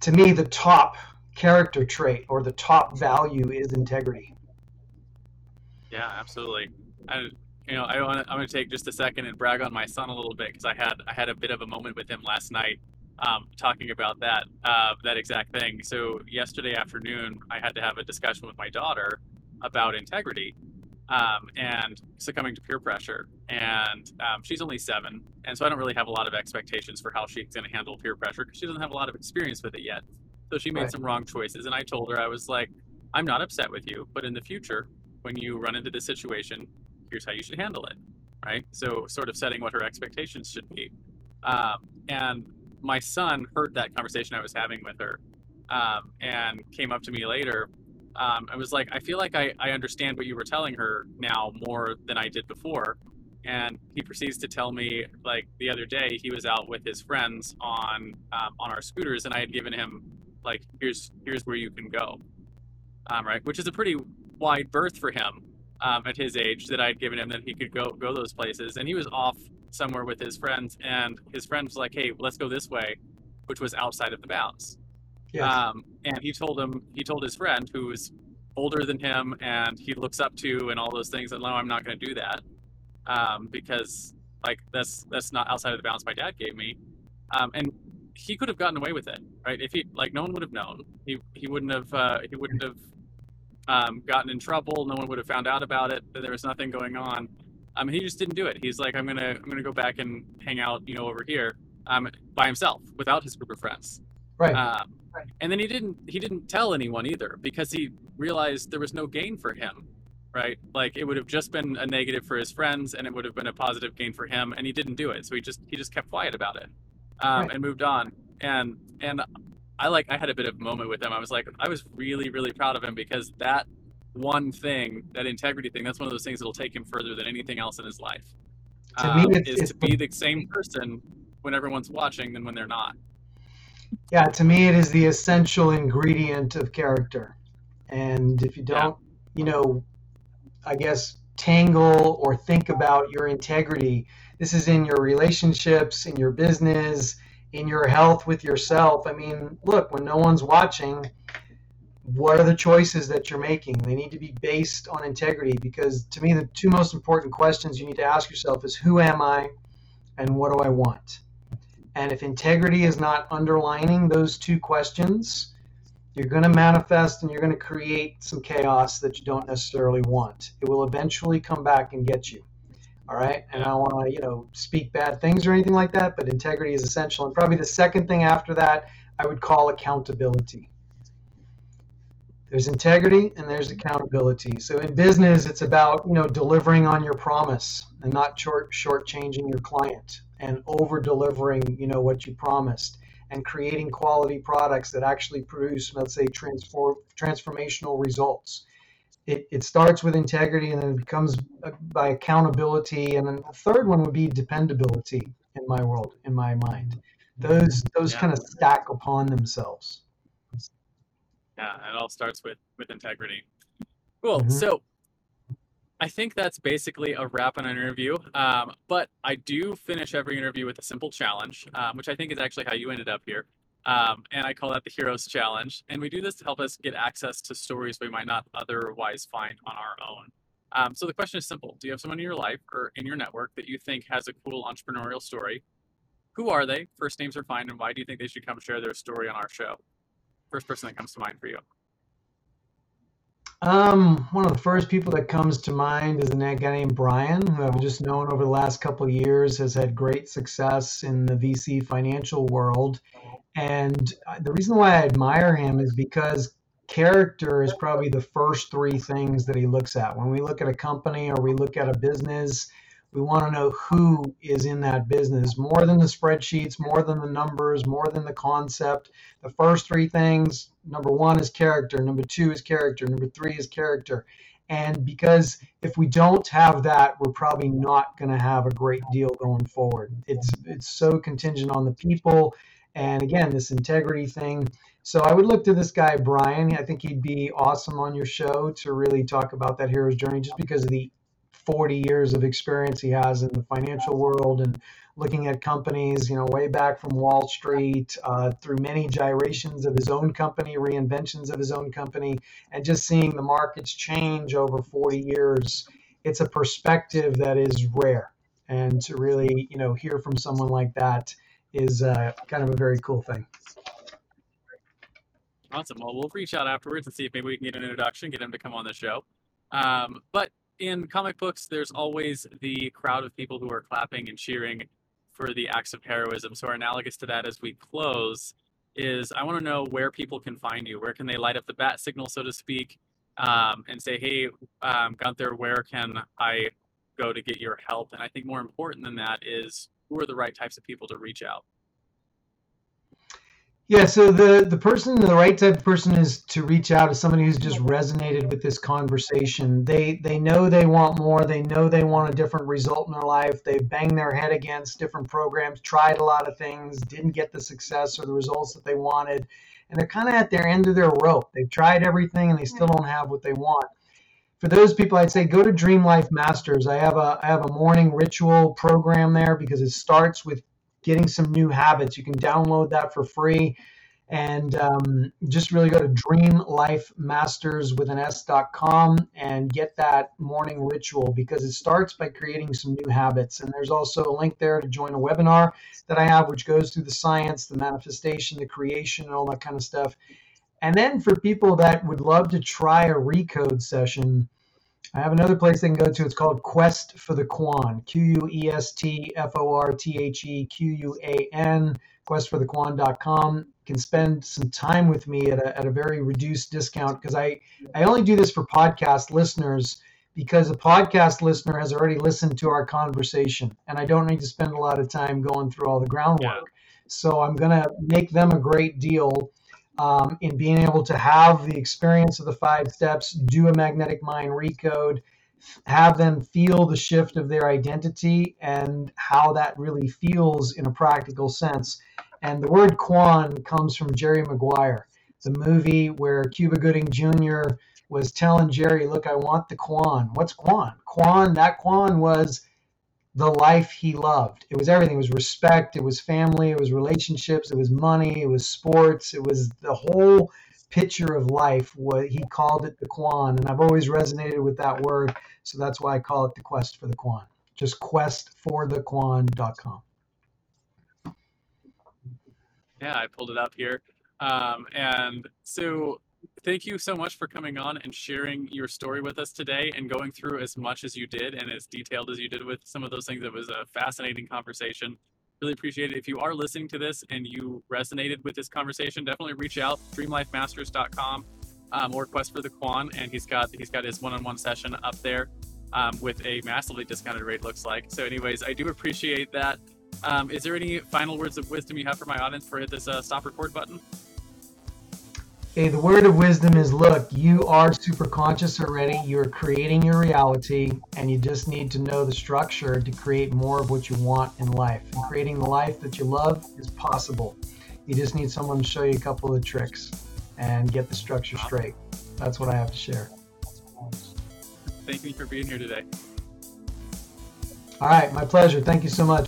Speaker 1: to me, the top character trait or the top value is integrity.
Speaker 2: Yeah, absolutely. I, you know, I want I'm going to take just a second and brag on my son a little bit because I had I had a bit of a moment with him last night um, talking about that uh, that exact thing. So yesterday afternoon, I had to have a discussion with my daughter about integrity um, and succumbing to peer pressure. And um, she's only seven, and so I don't really have a lot of expectations for how she's going to handle peer pressure because she doesn't have a lot of experience with it yet. So she made right. some wrong choices, and I told her I was like, "I'm not upset with you, but in the future, when you run into this situation, here's how you should handle it." Right. So sort of setting what her expectations should be. Um, and my son heard that conversation I was having with her um, and came up to me later. Um, I was like, I feel like I, I understand what you were telling her now more than I did before. And he proceeds to tell me, like the other day, he was out with his friends on um, on our scooters, and I had given him like, here's here's where you can go, um, right? Which is a pretty wide berth for him. um, at his age that I'd given him that he could go go those places, and he was off somewhere with his friends, and his friend was like, "Hey, let's go this way," which was outside of the bounds.
Speaker 1: Yes.
Speaker 2: Um, and he told him he told his friend who was older than him and he looks up to and all those things and no, I'm not going to do that um, because like that's that's not outside of the bounds my dad gave me. Um, and he could have gotten away with it, right? If he like, no one would have known. He he wouldn't have uh, he wouldn't have um, gotten in trouble. No one would have found out about it. That there was nothing going on. Um, he just didn't do it. He's like, I'm gonna I'm gonna go back and hang out, you know, over here, um, by himself without his group of friends.
Speaker 1: right.
Speaker 2: Um, and then he didn't he didn't tell anyone either because he realized there was no gain for him, right? Like it would have just been a negative for his friends, and it would have been a positive gain for him, and he didn't do it. So he just he just kept quiet about it, um,
Speaker 1: Right.
Speaker 2: and moved on. And and I like I had a bit of a moment with him. I was like I was really really proud of him because that one thing, that integrity thing, that's one of those things that'll take him further than anything else in his life.
Speaker 1: To me,
Speaker 2: Um,
Speaker 1: it's-
Speaker 2: is
Speaker 1: it's
Speaker 2: to be the same person when everyone's watching than when they're not.
Speaker 1: Yeah, to me, it is the essential ingredient of character. And if you don't, you know, I guess, tangle or think about your integrity, this is in your relationships, in your business, in your health with yourself. I mean, look, when no one's watching, what are the choices that you're making? They need to be based on integrity because to me, the two most important questions you need to ask yourself is who am I and what do I want? And if integrity is not underlining those two questions, you're going to manifest and you're going to create some chaos that you don't necessarily want. It will eventually come back and get you. All right. And I don't want to, you know, speak bad things or anything like that, but integrity is essential. And probably the second thing after that, I would call accountability. There's integrity and there's accountability. So in business, it's about, you know, delivering on your promise and not short shortchanging your client and over delivering, you know, what you promised and creating quality products that actually produce, let's say, transform transformational results. It, it starts with integrity and then it becomes uh, by accountability. And then the third one would be dependability in my world, in my mind. Those those
Speaker 2: Yeah.
Speaker 1: kind of stack upon themselves.
Speaker 2: Yeah, it all starts with with integrity. Cool.
Speaker 1: Mhm.
Speaker 2: So I think that's basically a wrap on an interview. Um, but I do finish every interview with a simple challenge, um, which I think is actually how you ended up here. Um, and I call that the Heroes Challenge. And we do this to help us get access to stories we might not otherwise find on our own. Um, so the question is simple Do you have someone in your life or in your network that you think has a cool entrepreneurial story? Who are they? First names are fine. And why do you think they should come share their story on our show? First person that comes to mind for you.
Speaker 1: Um, one of the first people that comes to mind is a guy named Brian, who I've just known over the last couple years, has had great success in the VC financial world. And uh, the reason why I admire him is because character is probably the first three things that he looks at. When we look at a company or we look at a business, we want to know who is in that business more than the spreadsheets, more than the numbers, more than the concept. The first three things number one is character, number two is character, number three is character. And because if we don't have that, we're probably not going to have a great deal going forward. It's it's so contingent on the people, and again, this integrity thing. So I would look to this guy Brian. I think he'd be awesome on your show to really talk about that hero's journey, just because of the 40 years of experience he has in the financial world and looking at companies, you know, way back from Wall Street uh, through many gyrations of his own company, reinventions of his own company, and just seeing the markets change over 40 years. It's a perspective that is rare. And to really, you know, hear from someone like that is uh, kind of a very cool thing.
Speaker 2: Awesome. Well, we'll reach out afterwards and see if maybe we can get an introduction, get him to come on the show. Um, but in comic books, there's always the crowd of people who are clapping and cheering for the acts of heroism. So, our analogous to that as we close is I want to know where people can find you. Where can they light up the bat signal, so to speak, um, and say, hey, um, Gunther, where can I go to get your help? And I think more important than that is who are the right types of people to reach out?
Speaker 1: Yeah, so the the person, the right type of person is to reach out to somebody who's just resonated with this conversation. They they know they want more. They know they want a different result in their life. They bang their head against different programs, tried a lot of things, didn't get the success or the results that they wanted, and they're kind of at their end of their rope. They've tried everything and they still don't have what they want. for those people, I'd say go to Dream Life Masters. I have a I have a morning ritual program there because it starts with getting some new habits. You can download that for free. And um, just really go to dreamlifemasters with an s.com and get that morning ritual because it starts by creating some new habits. And there's also a link there to join a webinar that i have which goes through the science the manifestation the creation and all that kind of stuff. And then for people that would love to try a recode session I have another place they can go to. It's called Quest for the Quan. Q U E S T F O R T H E Q U A N. QuestForTheQuan.com. Can spend some time with me at a, at a very reduced discount because I, I only do this for podcast listeners because a podcast listener has already listened to our conversation and I don't need to spend a lot of time going through all the groundwork. So I'm going to make them a great deal um, in being able to have the experience of the five steps, do a magnetic mind recode, have them feel the shift of their identity and how that really feels in a practical sense. And the word Quan comes from Jerry Maguire, the movie where Cuba Gooding Jr. was telling Jerry, Look, I want the Quan. What's Quan? Quan, that Quan was the life he loved. It was everything. It was respect. It was family. It was relationships. It was money. It was sports. It was the whole picture of life. What he called it the Quan, and I've always resonated with that word. So that's why I call it the Quest for the Quan. Just questforthequan.com.
Speaker 2: Yeah, I pulled it up here. Um, and so thank you so much for coming on and sharing your story with us today and going through as much as you did and as detailed as you did with some of those things. It was a fascinating conversation. Really appreciate it. If you are listening to this and you resonated with this conversation, definitely reach out dreamlifemasters.com um, or Quest for the Quan, and he's got he's got his one-on-one session up there um, with a massively discounted rate. Looks like. So, anyways, I do appreciate that. Um, is there any final words of wisdom you have for my audience I hit this uh, stop record button?
Speaker 1: Okay, the word of wisdom is look, you are super conscious already. You're creating your reality, and you just need to know the structure to create more of what you want in life. And creating the life that you love is possible. You just need someone to show you a couple of tricks and get the structure straight. That's what I have to share.
Speaker 2: Thank you for being here today.
Speaker 1: All right, my pleasure. Thank you so much.